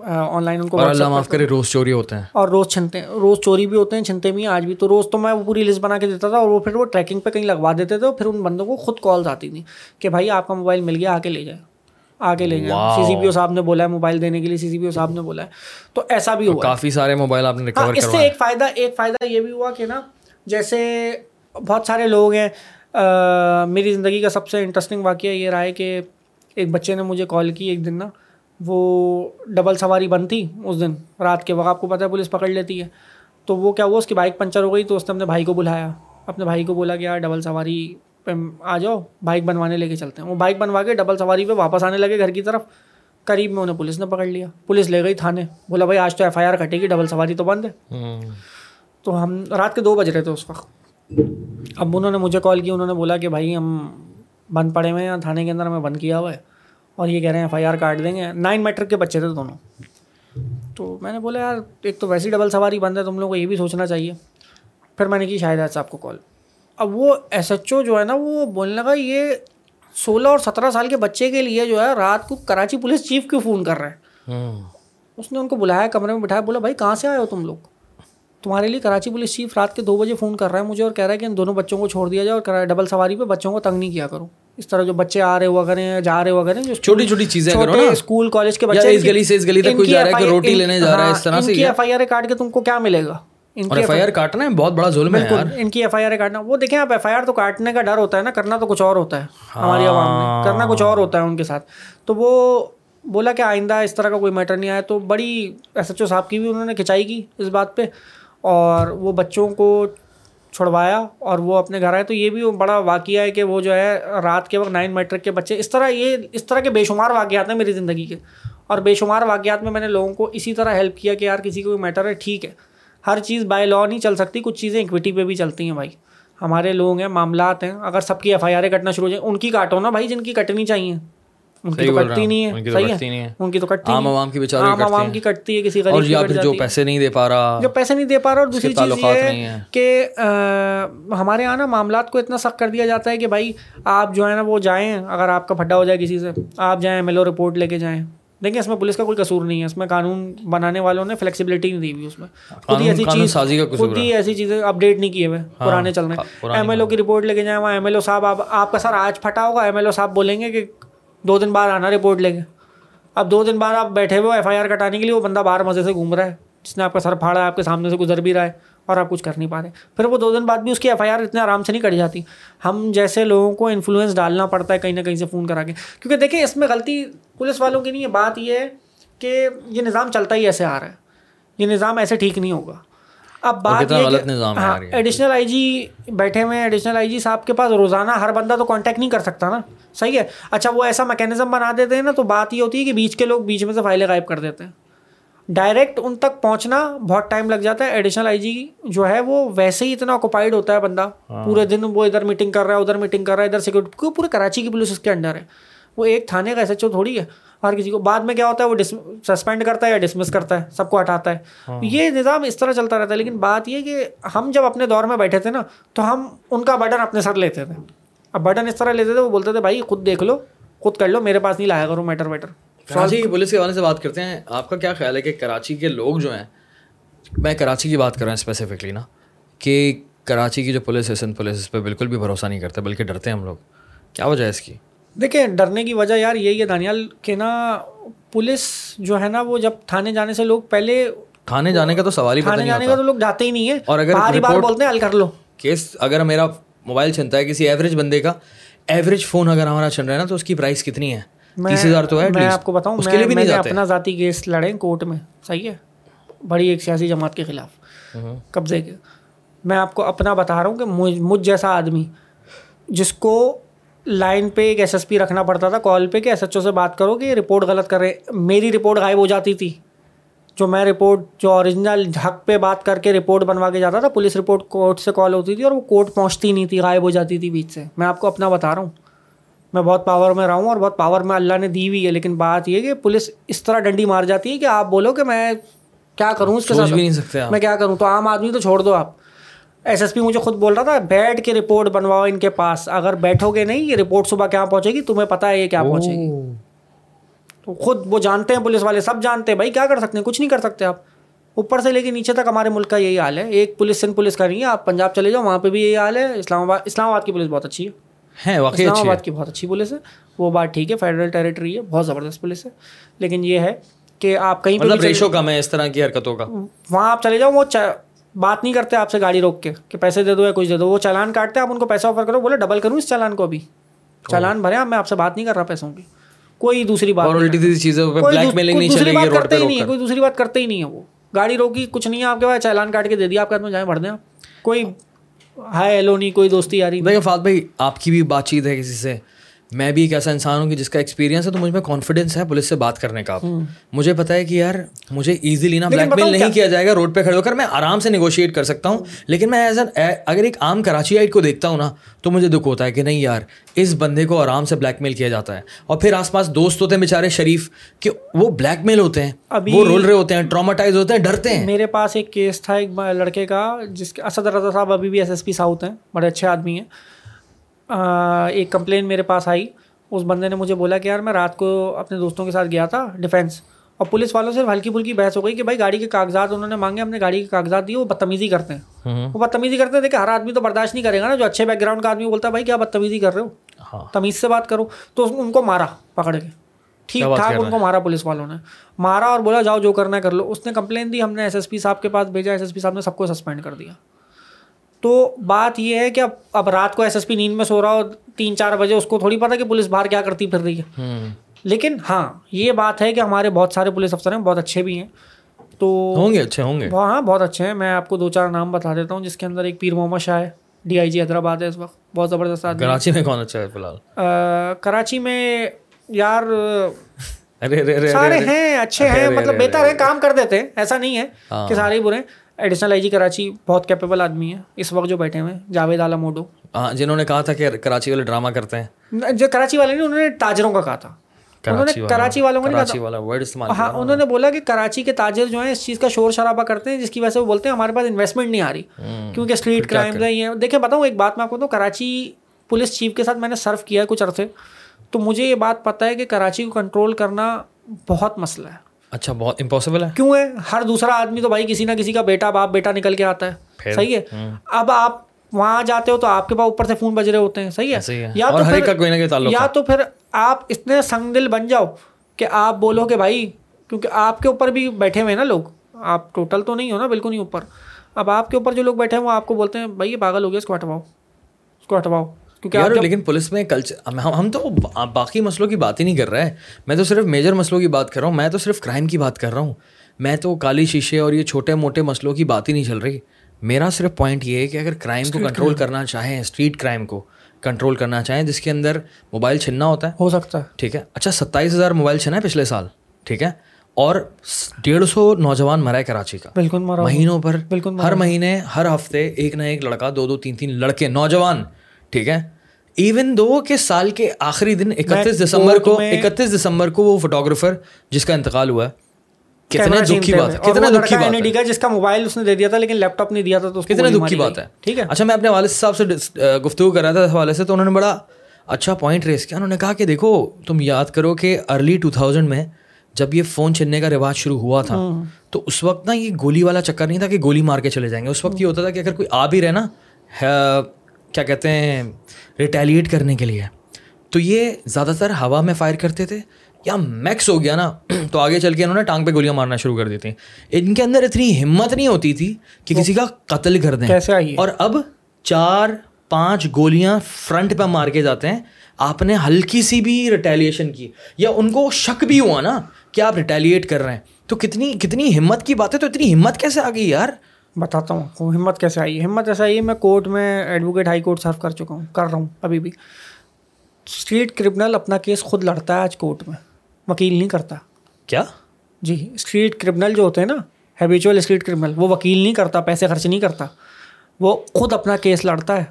آن لائن ان کو اللہ معاف کرے روز چوری ہوتے ہیں۔ اور روز چھنتے روز چوری بھی ہوتے ہیں چھنتے بھی ہیں۔ آج بھی تو روز تو میں وہ پوری لسٹ بنا کے دیتا تھا اور وہ پھر وہ ٹریکنگ پہ کہیں لگوا دیتے تھے پھر ان بندوں کو خود کالز آتی تھیں کہ بھائی آپ کا موبائل مل گیا آ کے لے جائے آ کے لے جائیں۔ سی سی پی او صاحب نے بولا ہے موبائل دینے کے لیے سی سی پی او صاحب نے بولا ہے۔ تو ایسا بھی ہوا کافی سارے موبائل آپ نے ہاں ریکور اس سے ایک فائدہ ایک فائدہ یہ بھی ہوا کہ نا جیسے بہت سارے لوگ ہیں۔ میری زندگی کا سب سے انٹرسٹنگ واقعہ یہ رہا ہے کہ ایک بچے نے مجھے کال کی ایک دن نا۔ وہ ڈبل سواری بند تھی اس دن رات کے وقت آپ کو پتہ ہے پولیس پکڑ لیتی ہے۔ تو وہ کیا ہوا اس کی بائک پنچر ہو گئی تو اس نے اپنے بھائی کو بلایا۔ اپنے بھائی کو بولا کہ یار ڈبل سواری پہ آ جاؤ بائک بنوانے لے کے چلتے ہیں۔ وہ بائک بنوا کے ڈبل سواری پہ واپس آنے لگے گھر کی طرف۔ قریب میں انہیں پولیس نے پکڑ لیا۔ پولیس لے گئی تھانے۔ بولا بھائی آج تو ایف آئی آر کٹے گی ڈبل سواری تو بند ہے۔ تو ہم رات کے دو بج رہے تھے اس وقت۔ اب انہوں نے مجھے کال کی انہوں نے بولا کہ بھائی ہم بند پڑے ہوئے ہیں تھانے کے اندر ہمیں بند کیا ہوا ہے۔ اور یہ کہہ رہے ہیں ایف آئی آر کاٹ دیں گے۔ نائن میٹرک کے بچے تھے دونوں۔ تو میں نے بولا یار ایک تو ویسی ڈبل سواری بند ہے تم لوگوں کو یہ بھی سوچنا چاہیے۔ پھر میں نے کی شاہد صاحب کو کال اب وہ ایس ایچ او جو ہے نا وہ بولنے لگا یہ سولہ اور سترہ سال کے بچے کے لیے جو ہے رات کو کراچی پولیس چیف کیوں فون کر رہے ہیں اس نے ان کو بلایا کمرے میں بٹھایا بولا بھائی کہاں سے آئے ہو تم لوگ؟ تمہارے لیے کراچی پولیس چیف رات کے دو بجے فون کر رہا ہے مجھے اور کہہ رہا ہے کہ ان دونوں بچوں کو چھوڑ دیا جائے اور ڈبل سواری پہ بچوں کو تنگ نہیں کیا کرو اس طرح جو بچے آ رہے ہوا کریں جا رہے ہوا کریں جو چھوٹی چھوٹی چیزیں کرو نا۔ اسکول کالج کے بچے اس گلی سے اس گلی تک کوئی جا رہا ہے کہ روٹی لینے جا رہا ہے اس طرح سے ایف آئی آر کاٹ کے تم کو کیا ملے گا؟ اور ایف آئی آر کاٹنا ہے بہت بڑا ظلم ہے یار۔ ان کی ایف آئی آر کاٹنا وہ دیکھیں آپ ایف آئی آر تو کاٹنے کا ڈر ہوتا ہے نا کرنا تو کچھ اور ہوتا ہے ہماری عوام میں کرنا کچھ اور ہوتا ہے ان کے ساتھ۔ تو وہ بولا کہ آئندہ اس طرح کا کوئی میٹر نہیں آیا تو بڑی ایس ایچ او صاحب کی بھی انہوں نے کھنچائی کی اس بات پہ اور وہ بچوں کو چھڑوایا اور وہ اپنے گھر آئے تو یہ بھی بڑا واقعہ ہے کہ وہ جو ہے رات کے وقت نائن میٹرک کے بچے، اس طرح یہ، اس طرح کے بے شمار واقعات ہیں میری زندگی کے۔ اور بے شمار واقعات میں میں نے لوگوں کو اسی طرح ہیلپ کیا کہ یار کسی کو میٹر ہے، ٹھیک ہے۔ ہر چیز بائی لا نہیں چل سکتی، کچھ چیزیں اکویٹی پہ بھی چلتی ہیں بھائی۔ ہمارے لوگ ہیں، معاملات ہیں۔ اگر سب کی ایف آئی آریں کٹنا شروع ہو جائیں ان کی کاٹو نا بھائی، جن کی کٹنی چاہیے۔ ان کی تو کٹتی نہیں ہے ان کی تو کٹتی عام عوام کی بیچارے عام عوام کی کٹتی ہے کسی اور غریب یا کی پھر جو پیسے نہیں دے پا رہا جو پیسے نہیں دے پا رہا اور دوسری چیز یہ کہ ہمارے یہاں نا معاملات کو اتنا سخت کر دیا جاتا ہے کہ بھائی آپ جو ہے نا وہ جائیں اگر آپ کا پھڈا ہو جائے کسی سے آپ جائیں ایم ایل او رپورٹ لے کے جائیں۔ دیکھیں اس میں پولیس کا کوئی قصور نہیں ہے۔ اس میں قانون بنانے والوں نے فلیکسیبلٹی نہیں دی ہوئی اس میں۔ خود ہی ایسی چیز خود ہی ایسی چیزیں اپڈیٹ نہیں کیے ہوئے پرانے چل رہے ہیں۔ ایم ایل او کی رپورٹ لے کے جائیں وہاں ایم ایل او صاحب آپ آپ کا سر آج پھٹا ہوگا ایم ایل او صاحب بولیں گے کہ دو دن بعد آنا رپورٹ لے کے۔ اب دو دن بعد آپ بیٹھے ہوئے ایف آئی آر کٹانے کے لیے، وہ بندہ باہر مزے سے گھوم رہا ہے، جس نے آپ کا سر پھاڑا ہے، آپ کے سامنے سے گزر بھی رہا ہے اور آپ کچھ کر نہیں پا رہے۔ پھر وہ دو دن بعد بھی اس کی ایف آئی آر اتنے آرام سے نہیں کٹ جاتی۔ ہم جیسے لوگوں کو انفلوئنس ڈالنا پڑتا ہے، کہیں نہ کہیں سے فون کرا کے۔ کیونکہ دیکھیں، اس میں غلطی پولیس والوں کی نہیں ہے بات یہ ہے کہ یہ نظام چلتا ہی ایسے آ رہا ہے۔ یہ نظام ایسے ٹھیک نہیں ہوگا۔ اب بات یہ ایڈیشنل آئی جی بیٹھے ہوئے ہیں ایڈیشنل آئی جی صاحب کے پاس روزانہ ہر بندہ تو کانٹیکٹ نہیں کر سکتا نا۔ صحیح ہے۔ اچھا وہ ایسا میکینزم بنا دیتے ہیں نا تو بات یہ ہوتی ہے کہ بیچ کے لوگ بیچ میں سے فائلیں غائب کر دیتے ہیں۔ ڈائریکٹ ان تک پہنچنا بہت ٹائم لگ جاتا ہے۔ ایڈیشنل آئی جی جو ہے وہ ویسے ہی اتنا آکوپائڈ ہوتا ہے بندہ۔ پورے دن وہ ادھر میٹنگ کر رہا ہے ادھر میٹنگ کر رہا ہے ادھر سیکورٹی پورے کراچی کی پولیس اس کے انڈر ہے۔ وہ ایک تھانے کا ایس ایچ او تھوڑی ہے۔ ہر کسی کو۔ بعد میں کیا ہوتا ہے وہ سسپینڈ کرتا ہے یا ڈسمس کرتا ہے سب کو ہٹاتا ہے۔ یہ نظام اس طرح چلتا رہتا ہے۔ لیکن بات یہ کہ ہم جب اپنے دور میں بیٹھے تھے نا تو ہم ان کا برڈن اپنے سر لیتے تھے۔ اب برڈن اس طرح لیتے تھے وہ بولتے تھے بھائی خود دیکھ لو خود کر لو میرے پاس نہیں لایا کرو میٹر ویٹر کراچی پولیس کے حوالے سے بات کرتے ہیں۔ آپ کا کیا خیال ہے کہ کراچی کے لوگ جو ہیں میں کراچی کی بات کر رہا ہوں اسپیسیفکلی نا کہ کراچی کی جو پولیس ہے پولیس اس پہ بالکل بھی بھروسہ نہیں کرتے بلکہ ڈرتے ہیں ہم لوگ۔ کیا وجہ ہے اس کی؟ دیکھیں ڈرنے کی وجہ یار یہی ہے دانیال کہ نا پولیس جو ہے نا وہ جب تھانے جانے سے لوگ پہلے تھانے جانے کا تو سوال ہی تھانے جانے کا تو لوگ جاتے ہی نہیں ہے اور اگر بار بار بولتے ہیں حل کر لو۔ کیس اگر میرا موبائل چلتا ہے کسی ایوریج بندے کا ایوریج فون اگر ہمارا چل رہا ہے نا تو اس کی پرائس کتنی ہے؟ تیس ہزار تو ہے میں آپ کو بتاؤں اس کے لیے بھی نہیں اپنا ذاتی کیس لڑے کورٹ میں صحیح ہے؟ بڑی ایک سیاسی جماعت کے خلاف قبضے کے۔ میں آپ کو اپنا بتا رہا ہوں کہ مجھ جیسا آدمی جس کو لائن پہ ایک ایس ایس پی رکھنا پڑتا تھا کال پہ کہ ایس ایچ او سے بات کرو کہ یہ رپورٹ غلط کر رہے میری رپورٹ غائب ہو جاتی تھی۔ جو میں رپورٹ جو اوریجنل حق پہ بات کر کے رپورٹ بنوا کے جاتا تھا پولیس رپورٹ کورٹ سے کال ہوتی تھی اور وہ کورٹ پہنچتی نہیں تھی غائب ہو جاتی تھی بیچ سے۔ میں آپ کو اپنا بتا رہا ہوں۔ میں بہت پاور میں رہا ہوں اور بہت پاور میں اللہ نے دی ہوئی ہے۔ لیکن بات یہ کہ پولیس اس طرح ڈنڈی مار جاتی ہے کہ آپ بولو کہ میں کیا کروں اس کے ساتھ۔ میں کیا کروں؟ تو عام آدمی تو چھوڑ دو آپ۔ ایس ایس پی مجھے خود بول رہا تھا بیٹھ کے رپورٹ بنواؤ ان کے پاس اگر بیٹھو گے نہیں یہ رپورٹ صبح کہاں پہنچے گی تمہیں پتا ہے یہ کیا پہنچے گی۔ تو خود وہ جانتے ہیں پولیس والے سب جانتے ہیں بھائی کیا کر سکتے ہیں کچھ نہیں کر سکتے آپ۔ اوپر سے لے کے نیچے تک ہمارے ملک کا یہی حال ہے ایک پولیس سندھ پولیس کا نہیں ہے آپ پنجاب چلے جاؤ وہاں پہ بھی یہی حال ہے اسلام آباد اسلام آباد کی پولیس بہت اچھی ہے۔ اسلام آباد کی بہت اچھی پولیس ہے وہ بات ٹھیک ہے فیڈرل ٹیریٹری ہے بہت زبردست پولیس ہے۔ لیکن یہ ہے کہ آپ کہیں پہ مطلب کم ہے اس طرح کی حرکتوں کا۔ وہاں آپ چلے جاؤ وہ بات نہیں کرتے آپ سے گاڑی روک کے کہ پیسے دے دو یا کچھ دے دو وہ چالان کاٹتے آپ ان کو پیسہ آفر کرو بولے ڈبل کروں اس چالان کو ابھی۔ چالان بھرے آپ میں آپ سے بات نہیں کر رہا پیسوں کی۔ کوئی دوسری بات اور نہیں الٹی سیدھی چیزوں پہ کوئی بلیک دوس- میلنگ کوئی نہیں دوسری چلے گی بات روڈ کرتے پہ ہی نہیں ہے کوئی دوسری بات کرتے ہی نہیں ہے وہ۔ گاڑی روکی کچھ نہیں ہے آپ کے پاس چالان کاٹ کے دے دیا آپ کے ہاتھ میں جائیں بھر دیں آپ۔ کوئی ہائے ہیلو نہیں کوئی دوستی آ رہی دیکھیں فات بھائی آپ کی بھی بات چیت ہے کسی سے۔ میں بھی ایک ایسا انسان ہوں کہ جس کا ایکسپیرینس ہے تو مجھ میں کانفیڈینس ہے پولیس سے بات کرنے کا مجھے پتا ہے کہ یار مجھے ایزیلی نا بلیک میل نہیں کیا؟ جائے گا روڈ پہ کھڑے ہو کر میں آرام سے نیگوشیٹ کر سکتا ہوں۔ لیکن میں ایز این اگر ایک عام کراچی آئٹ کو دیکھتا ہوں نا تو مجھے دکھ ہوتا ہے کہ نہیں یار اس بندے کو آرام سے بلیک میل کیا جاتا ہے۔ اور پھر آس پاس دوست ہوتے ہیں بیچارے شریف کہ وہ بلیک میل ہوتے ہیں۔ وہ رول رہے ہوتے ہیں ٹراماٹائز ہوتے ہیں ڈرتے ہیں۔ میرے پاس ایک کیس تھا ایک لڑکے کا جس کے اسد رضا صاحب ابھی بھی ایس ایس پی ساؤتھ ہیں بڑے اچھے آدمی ہیں۔ ایک کمپلین میرے پاس آئی۔ اس بندے نے مجھے بولا کہ یار میں رات کو اپنے دوستوں کے ساتھ گیا تھا ڈیفینس اور پولیس والوں سے ہلکی پھلکی بحث ہو گئی کہ بھائی گاڑی کے کاغذات انہوں نے مانگے ہم نے گاڑی کے کاغذات دیے وہ بدتمیزی کرتے ہیں۔ وہ بدتمیزی کرتے ہیں۔ دیکھیں ہر آدمی تو برداشت نہیں کرے گا نا جو اچھے بیک گراؤنڈ کا آدمی بولتا ہے بھائی کیا بدتمیزی کر رہے ہو؟ تمیز سے بات کرو۔ تو ان کو مارا پکڑ کے۔ ٹھیک ٹھاک ان کو مارا پولیس والوں نے۔ مارا اور بولا جاؤ جو کرنا ہے کر لو۔ اس نے کمپلین دی ہم نے ایس ایس پی صاحب کے پاس بھیجا۔ ایس ایس پی صاحب نے سب کو سسپینڈ کر دیا۔ تو بات یہ ہے کہ اب اب رات کو ایس ایس پی نیند میں سو رہا ہو تین چار بجے اس کو تھوڑی پتا کہ پولیس باہر کیا کرتی پھر رہی ہے۔ لیکن ہاں یہ بات ہے کہ ہمارے بہت سارے پولیس افسر ہیں بہت اچھے بھی ہیں۔ تو ہوں گے اچھے ہوں گے۔ ہاں بہت اچھے ہیں۔ میں آپ کو دو چار نام بتا دیتا ہوں جس کے اندر ایک پیر محمد شاہ ہے ڈی آئی جی حیدرآباد ہے اس وقت۔ بہت زبردست آدمی کراچی میں کون اچھا ہے فی الحال؟ کراچی میں یار ارے ارے سارے ہیں اچھے ہیں مطلب بہتر ہے کام کر دیتے ہیں ایسا نہیں ہے کہ سارے ہی برے ہیں۔ ایڈیشنل آئی جی کراچی بہت کیپیبل آدمی ہے۔ اس وقت جو بیٹھے ہوئے ہیں جاوید عالم موڈو۔ ہاں جنہوں نے کہا تھا کہ کراچی والے ڈرامہ کرتے ہیں۔ جو کراچی والے نہیں انہوں نے تاجروں کا کہا تھا۔ انہوں نے کراچی والوں کو ہاں انہوں نے بولا کہ کراچی کے تاجر جو ہیں اس چیز کا شور شرابہ کرتے ہیں جس کی وجہ سے وہ بولتے ہیں ہمارے پاس انویسٹمنٹ نہیں آ رہی۔ کیونکہ اسٹریٹ کرائم یہ دیکھیں بتاؤں ایک بات میں آپ کو تو کراچی پولیس چیف کے ساتھ میں نے سرو کیا ہے کچھ عرصے۔ تو مجھے یہ بات پتہ ہے کہ کراچی کو کنٹرول کرنا بہت مسئلہ ہے۔ اچھا بہت امپاسبل ہے۔ کیوں ہے؟ ہر دوسرا آدمی تو بھائی کسی نہ کسی کا بیٹا باپ بیٹا نکل کے آتا ہے۔ صحیح ہے؟ اب آپ وہاں جاتے ہو تو آپ کے پاس اوپر سے فون بج رہے ہوتے ہیں۔ صحیح ہے؟ یا تو پھر یا تو پھر آپ اتنے سنگ دل بن جاؤ کہ آپ بولو کہ بھائی کیونکہ آپ کے اوپر بھی بیٹھے ہوئے ہیں نا لوگ۔ آپ ٹوٹل تو نہیں ہو نا بالکل نہیں اوپر۔ اب آپ کے اوپر جو لوگ بیٹھے ہیں وہ آپ کو بولتے ہیں بھائی یہ پاگل ہو گیا اس کو ہٹواؤ۔ اس کو ہٹواؤ۔ کیونکہ لیکن پولیس میں کلچر ہم تو باقی مسئلوں کی بات ہی نہیں کر رہے ہیں۔ میں تو صرف میجر مسئلوں کی بات کر رہا ہوں۔ میں تو صرف کرائم کی بات کر رہا ہوں۔ میں تو کالی شیشے اور یہ چھوٹے موٹے مسئلوں کی بات ہی نہیں چل رہی۔ میرا صرف پوائنٹ یہ ہے کہ اگر کرائم کو کنٹرول کرنا چاہیں اسٹریٹ کرائم کو کنٹرول کرنا چاہیں جس کے اندر موبائل چھننا ہوتا ہے۔ ہو سکتا ہے۔ ٹھیک ہے۔ اچھا ستائیس ہزار موبائل چھنا ہے پچھلے سال۔ ٹھیک ہے۔ اور ڈیڑھ سو نوجوان مرا ہے کراچی کا۔ بالکل مہینوں پر ہر مہینے ہر ہفتے ایک نہ ایک لڑکا دو دو تین تین لڑکے نوجوان ٹھیک ہے؟ ایون دو کہ سال کے آخری دن اکتیس دسمبر کو اکتیس دسمبر کو وہ فوٹوگرافر جس کا انتقال ہوا ہے کتنے دکھ کی بات ہے کتنے دکھ کی بات ہے۔ جس کا موبائل اس نے دے دیا تھا لیکن لیپ ٹاپ نہیں دیا تھا تو کتنے دکھ کی بات ہے۔ ٹھیک ہے۔ اچھا میں اپنے والد صاحب سے گفتگو کر رہا تھا اس حوالے سے تو انہوں نے بڑا اچھا پوائنٹ ریس کیا۔ انہوں نے کہا کہ دیکھو تم یاد کرو کہ ارلی ٹو تھاؤزینڈ میں جب یہ فون چھننے کا رواج شروع ہوا تھا تو اس وقت نا یہ گولی والا چکر نہیں تھا کہ گولی مار کے چلے جائیں گے۔ اس وقت یہ ہوتا تھا کہ اگر کوئی آ بھی رہے نا کیا کہتے ہیں ریٹیلیٹ کرنے کے لیے۔ تو یہ زیادہ تر ہوا میں فائر کرتے تھے یا میکس ہو گیا نا۔ تو آگے چل کے انہوں نے ٹانگ پہ گولیاں مارنا شروع کر دی تھیں ان کے اندر اتنی ہمت نہیں ہوتی تھی کہ کسی کا قتل کر دیں۔ اور اب چار پانچ گولیاں فرنٹ پہ مار کے جاتے ہیں۔ آپ نے ہلکی سی بھی ریٹیلیشن کی یا ان کو شک بھی ہوا نا کہ آپ ریٹیلیٹ کر رہے ہیں۔ تو کتنی کتنی ہمت کی بات ہے تو اتنی ہمت کیسے آ گئی یار؟ بتاتا ہوں۔ ہمت کیسے آئی؟ ہمت ایسا آئی میں کورٹ میں ایڈوکیٹ ہائی کورٹ سرو کر چکا ہوں کر رہا ہوں ابھی بھی۔ اسٹریٹ کرمنل اپنا کیس خود لڑتا ہے آج کورٹ میں۔ وکیل نہیں کرتا۔ کیا؟ جی اسٹریٹ کرمنل جو ہوتے ہیں نا ہیبیچول اسٹریٹ کرمنل وہ وکیل نہیں کرتا پیسے خرچ نہیں کرتا۔ وہ خود اپنا کیس لڑتا ہے۔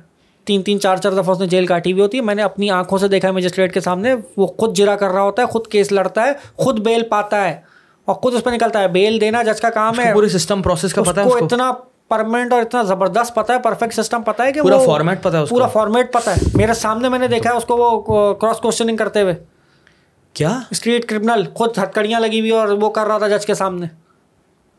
تین تین چار چار دفعہ اس نے جیل کاٹی ہوئی ہوتی ہے۔ میں نے اپنی آنکھوں سے دیکھا ہے مجسٹریٹ کے سامنے وہ خود جرا کر رہا ہوتا ہے خود کیس لڑتا ہے خود بیل پاتا ہے۔ اور خود اس پہ نکلتا ہے۔ بیل دینا جج کا کام ہے۔ پورے سسٹم پروسیس کا پتا ہے اتنا پرماننٹ اور اتنا زبردست پتا ہے پرفیکٹ سسٹم پتا ہے کہ پورا فارمیٹ پتا ہے پورا فارمیٹ پتا ہے۔ میرے سامنے میں نے دیکھا ہے اس کو وہ کراس کوشچننگ کرتے ہوئے۔ کیا؟ اسٹریٹ کرمنل خود ہتکڑیاں لگی ہوئی اور وہ کر رہا تھا جج کے سامنے۔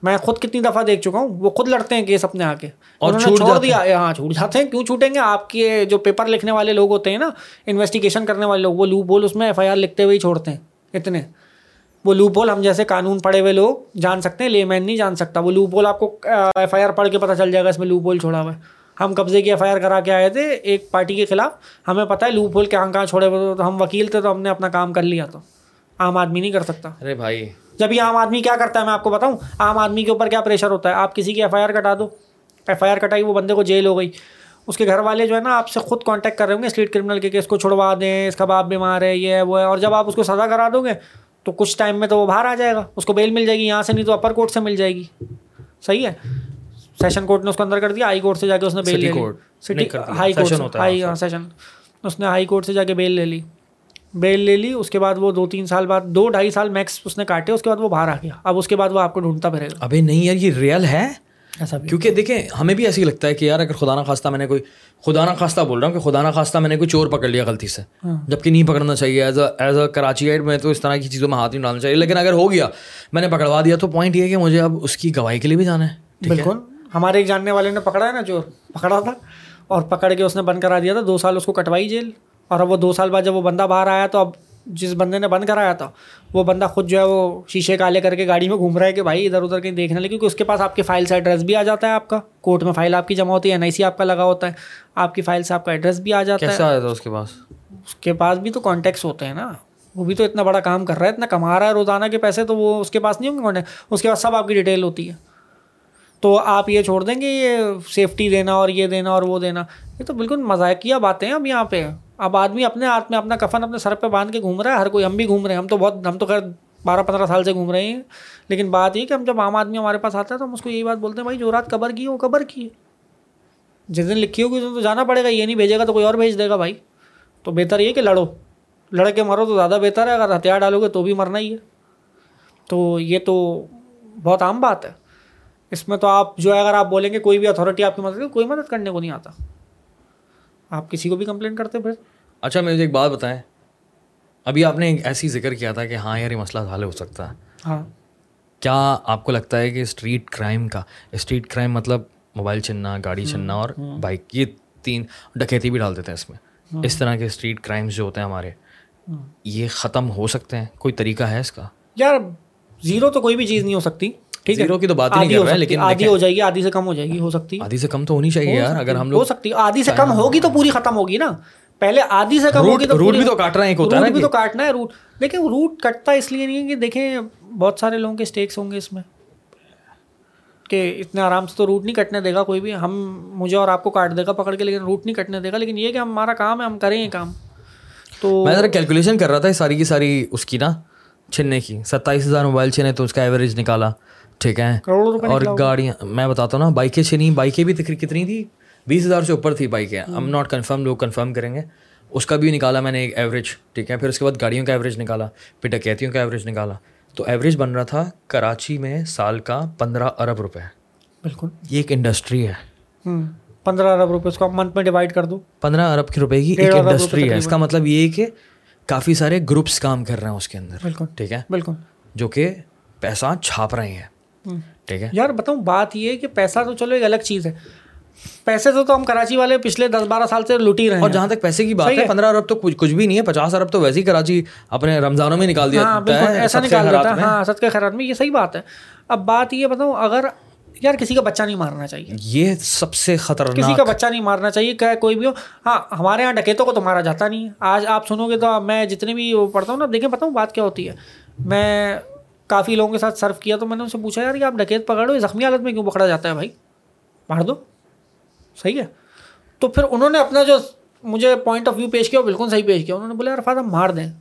میں خود کتنی دفعہ دیکھ چکا ہوں۔ وہ خود لڑتے ہیں کیس اپنے آ کے اور چھوڑ دیا۔ ہاں چھوٹ جاتے ہیں۔ کیوں چھوٹیں گے؟ آپ کے جو پیپر لکھنے والے لوگ ہوتے ہیں نا انویسٹیگیشن کرنے والے لوگ وہ لوپ بول اس میں ایف آئی آر لکھتے ہوئے ہی چھوڑتے ہیں۔ اتنے۔ وہ لوپ بول ہم جیسے قانون پڑھے ہوئے لوگ جان سکتے ہیں لے مین نہیں جان سکتا۔ وہ لوپ بول آپ کو ایف آئی آر پڑھ کے پتہ چل جائے گا اس میں لوپ بول چھوڑا ہوا ہے۔ ہم قبضے کی ایف آئی آر کرا کے آئے تھے ایک پارٹی کے خلاف۔ ہمیں پتہ ہے لوپ بول کہاں کہاں چھوڑے ہوئے تو ہم وکیل تھے تو ہم نے اپنا کام کر لیا تو۔ عام آدمی نہیں کر سکتا۔ ارے بھائی۔ جب یہ عام آدمی کیا کرتا ہے میں آپ کو بتاؤں؟ عام آدمی کے اوپر کیا پریشر ہوتا ہے؟ آپ کسی کی ایف آئی آر کٹا دو۔ ایف آئی آر کٹائی وہ بندے کو جیل ہو گئی۔ اس کے گھر والے جو ہے نا آپ سے خود کانٹیکٹ کر رہے ہوں گے۔ اسٹریٹ کرمنل کے کہ اس کو چھڑوا دیں اس کا باپ بیمار ہے یہ ہے وہ ہے۔ اور جب آپ اس کو سزا کرا دو گے تو کچھ ٹائم میں تو وہ باہر آ جائے گا۔ اس کو بیل مل جائے گی یہاں سے نہیں تو اپر کورٹ سے مل جائے گی۔ صحیح ہے۔ سیشن کورٹ نے اس کو اندر کر دیا ہائی کورٹ سے جا کے اس نے بیل لے لی۔ City high court high session اس نے ہائی کورٹ سے جا کے بیل لے لی۔ بیل لے لی اس کے بعد وہ دو تین سال بعد دو ڈھائی سال میکس اس نے کاٹے اس کے بعد وہ باہر آ گیا۔ اب اس کے بعد وہ آپ کو ڈھونڈتا پھرے گا۔ ابھی نہیں یار یہ ریئل ہے؟ ایسا بھی کیونکہ دیکھیں ہمیں بھی ایسے ہی لگتا ہے کہ یار اگر خدا نہ خواستہ میں نے کوئی خدا نہ خواستہ بول رہا ہوں کہ خدا نہ خواستہ میں نے کوئی چور پکڑ لیا غلطی سے جبکہ نہیں پکڑنا چاہیے۔ As a as a Karachi add میں تو اس طرح کی چیزوں میں ہاتھ نہیں ڈالنا چاہیے۔ لیکن اگر ہو گیا میں نے پکڑوا دیا تو پوائنٹ یہ ہے کہ مجھے اب اس کی گواہی کے لیے بھی جانا ہے؟ بالکل۔ ہمارے ایک جاننے والے نے پکڑا ہے نا چور پکڑا تھا۔ اور پکڑ کے اس نے بند کرا دیا تھا۔ دو سال اس کو کٹوائی جیل۔ اور اب وہ دو سال بعد جب وہ بندہ باہر آیا تو اب جس بندے نے بند کرایا تھا وہ بندہ خود جو ہے وہ شیشے کالے کر کے گاڑی میں گھوم رہا ہے کہ بھائی ادھر ادھر کہیں دیکھنے لگے کیونکہ اس کے پاس آپ کے فائل سے ایڈریس بھی آ جاتا ہے آپ کا۔ کورٹ میں فائل آپ کی جمع ہوتی ہے این آئی سی آپ کا لگا ہوتا ہے۔ آپ کی فائل سے آپ کا ایڈریس بھی آ جاتا ہے۔ کیسا آیا تھا اس کے پاس؟ اس کے پاس بھی تو کانٹیکٹس ہوتے ہیں نا۔ وہ بھی تو اتنا بڑا کام کر رہا ہے اتنا کما رہا ہے روزانہ کے پیسے تو وہ اس کے پاس نہیں ہوں گے کانٹیکٹ اس کے پاس سب آپ کی ڈیٹیل ہوتی ہے۔ تو آپ یہ چھوڑ دیں گے یہ سیفٹی دینا اور یہ دینا اور وہ دینا۔ یہ تو بالکل مذاقیہ باتیں ہیں اب یہاں پہ۔ اب آدمی اپنے ہاتھ میں اپنا کفن اپنے سر پہ باندھ کے گھوم رہا ہے، ہر کوئی ہم بھی گھوم رہے ہیں۔ ہم تو بہت ہم تو خیر بارہ پندرہ سال سے گھوم رہے ہیں۔ لیکن بات یہ کہ ہم جب عام آدمی ہمارے پاس آتا ہے تو ہم اس کو یہی بات بولتے ہیں، بھائی، جو رات قبر کی ہے، وہ قبر کی ہے۔ جس دن لکھی ہوگی، اس دن تو جانا پڑے گا، یہ نہیں بھیجے گا تو کوئی اور بھیج دے گا بھائی۔ تو بہتر یہ کہ لڑو۔ لڑ کے مرو تو زیادہ بہتر ہے، اگر ہتھیار ڈالو گے تو بھی مرنا ہی ہے۔ تو یہ تو بہت عام بات ہے۔ اس میں تو آپ جو ہے، اگر آپ بولیں گے، کوئی بھی اتھارٹی آپ کی مدد کوئی مدد کرنے کو نہیں آتا۔ آپ کسی کو بھی کمپلین کرتے پھر؟ اچھا مجھے ایک بات بتائیں۔ ابھی آپ نے ایک ایسی ذکر کیا تھا کہ ہاں یار یہ مسئلہ حل ہو سکتا ہے۔ ہاں۔ کیا آپ کو لگتا ہے کہ اسٹریٹ کرائم کا اسٹریٹ کرائم مطلب موبائل چھننا گاڑی چھننا اور بائک یہ تین ڈکیتی بھی ڈال دیتے ہیں اس میں۔ اس طرح کے اسٹریٹ کرائمس جو ہوتے ہیں ہمارے یہ ختم ہو سکتے ہیں؟ کوئی طریقہ ہے اس کا؟ یار زیرو تو کوئی بھی چیز نہیں ہو سکتی۔ ٹھیک ہے کی تو بات ہی نہیں کر رہے ہیں لیکن آدھی ہو جائے گی آدھی سے کم ہو جائے گی ہو سکتی۔ آدھی سے کم تو ہونی چاہیے یار اگر ہم ہو لوگ سکتی آدھی سے کم ہوگی تو پوری ختم ہوگی نا۔ پہلے آدھی سے کم ہوگی تو روٹ بھی تو کاٹنا ایک ہوتا ہے نا بھی تو کاٹنا ہے روٹ۔ لیکن روٹ کٹتا اس لیے نہیں ہے کہ دیکھیں بہت سارے لوگوں کے اسٹیکس ہوں گے اس میں۔ کہ اتنے آرام سے تو روٹ نہیں کٹنے دے گا کوئی بھی۔ ہم مجھے اور آپ کو کاٹ دے گا پکڑ کے لیکن روٹ نہیں کٹنے دے گا۔ لیکن یہ کہ ہمارا کام ہے ہم کریں یہ کام۔ تو میں ذرا کیلکولیشن کر رہا تھا ساری کی ساری اس کی نا چھننے کی۔ ستائیس ہزار موبائل چھنے تو اس کا ایوریج نکالا۔ ٹھیک ہے؟ اور گاڑیاں میں بتاتا ہوں نا بائکیں چھنی بائکیں بھی کتنی تھی بیس ہزار سے اوپر تھی بائکیں۔ ہم۔ ناٹ کنفرم لوگ کنفرم کریں گے۔ اس کا بھی نکالا میں نے ایک ایوریج ٹھیک ہے؟ پھر اس کے بعد گاڑیوں کا ایوریج نکالا پھر ڈکیتیوں کا ایوریج نکالا۔ تو ایوریج بن رہا تھا کراچی میں سال کا پندرہ ارب روپے۔ بالکل۔ یہ ایک انڈسٹری ہے۔ پندرہ ارب روپے اس کو منتھ میں ڈیوائڈ کر دو۔ پندرہ ارب کی روپے کی ایک انڈسٹری ہے۔ اس کا مطلب یہ کہ کافی سارے گروپس کام کر رہے ہیں اس کے اندر۔ بالکل۔ ٹھیک ہے؟ بالکل۔ جو کہ پیسہ چھاپ رہے ہیں۔ ٹھیک ہے؟ یار بتاؤں بات یہ ہے کہ پیسہ تو چلو ایک الگ چیز ہے۔ پیسے تو ہم کراچی والے پچھلے دس بارہ سال سے لوٹ ہی رہے اور ہیں۔ جہاں تک پیسے کی بات ہے پندرہ ارب تو کچھ کچھ بھی نہیں ہے پچاس ارب تو ویسے ہی کراچی اپنے رمضانوں میں نکال دیا۔ ہاں ایسا نکال دیتا۔ ہاں سچ کے خیرات میں یہ صحیح بات ہے۔ اب بات یہ بتاؤں اگر یار کسی کا بچہ نہیں مارنا چاہیے۔ یہ سب سے کسی خطرناک کا بچہ نہیں مارنا چاہیے کہ کوئی بھی ہو۔ ہاں ہمارے یہاں ڈکیتوں کو تو مارا جاتا نہیں۔ ہے آج آپ سنو گے تو میں جتنے بھی وہ پڑھتا ہوں نا دیکھیں بتاؤں بات کیا ہوتی ہے۔ میں کافی لوگوں کے ساتھ سرو کیا تو میں نے ان سے پوچھا، یار کہ آپ ڈکیت پکڑو یہ زخمی حالت میں کیوں پکڑا جاتا ہے بھائی؟ مار دو۔ صحیح ہے۔ تو پھر انہوں نے اپنا جو مجھے پوائنٹ آف ویو پیش کیا، وہ بالکل صحیح پیش کیا۔ انہوں نے بولا، یار، فادر، مار دیں۔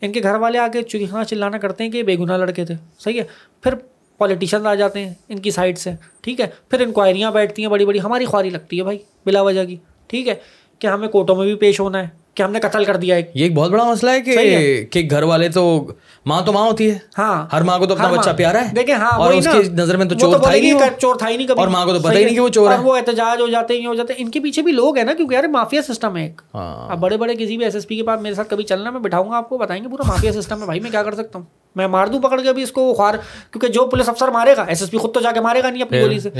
ان کے گھر والے آ کے چیخنا ہاں چلانا کرتے ہیں کہ یہ بے گناہ لڑکے تھے۔ صحیح ہے۔ پھر پولیٹیشین آ جاتے ہیں ان کی سائڈ سے۔ ٹھیک ہے۔ پھر انکوائریاں بیٹھتی ہیں بڑی بڑی۔ ہماری خواری لگتی ہے بھائی، بلا وجہ کی۔ ٹھیک ہے۔ کہ ہمیں کورٹوں میں بھی پیش ہونا ہے۔ کہ ہم نے قتل کر دیا ایک۔ یہ ایک بہت بڑا مسئلہ ہے کہ کہ گھر والے تو ماں تو ماں ہوتی ہے۔ ہاں۔ ہر ماں کو تو اپنا بچہ پیارا ہے۔ دیکھیں ہاں اور اس کی نظر میں تو چور تھا ہی نہیں چور تھا ہی نہیں کبھی۔ اور ماں کو تو پتہ ہی نہیں کہ وہ چور ہے۔ وہ احتجاج ہو جاتے ہیں ہو جاتے ہیں۔ ان کے پیچھے بھی لوگ ہیں نا کیونکہ یار مافیا سسٹم ہے ایک۔ ہاں۔ اب بڑے بڑے کسی بھی ایس ایس پی کے پاس میرے ساتھ کبھی چلنا میں بٹھاؤں گا آپ کو بتائیں گے پورا مافیا سسٹم ہے۔ بھائی میں کیا کر سکتا ہوں؟ میں مار دوں پکڑ کے بھی اس کو خوار کیونکہ جو پولیس افسر مارے گا ایس ایس پی خود تو جا کے مارے گا نہیں اپنی گولی سے۔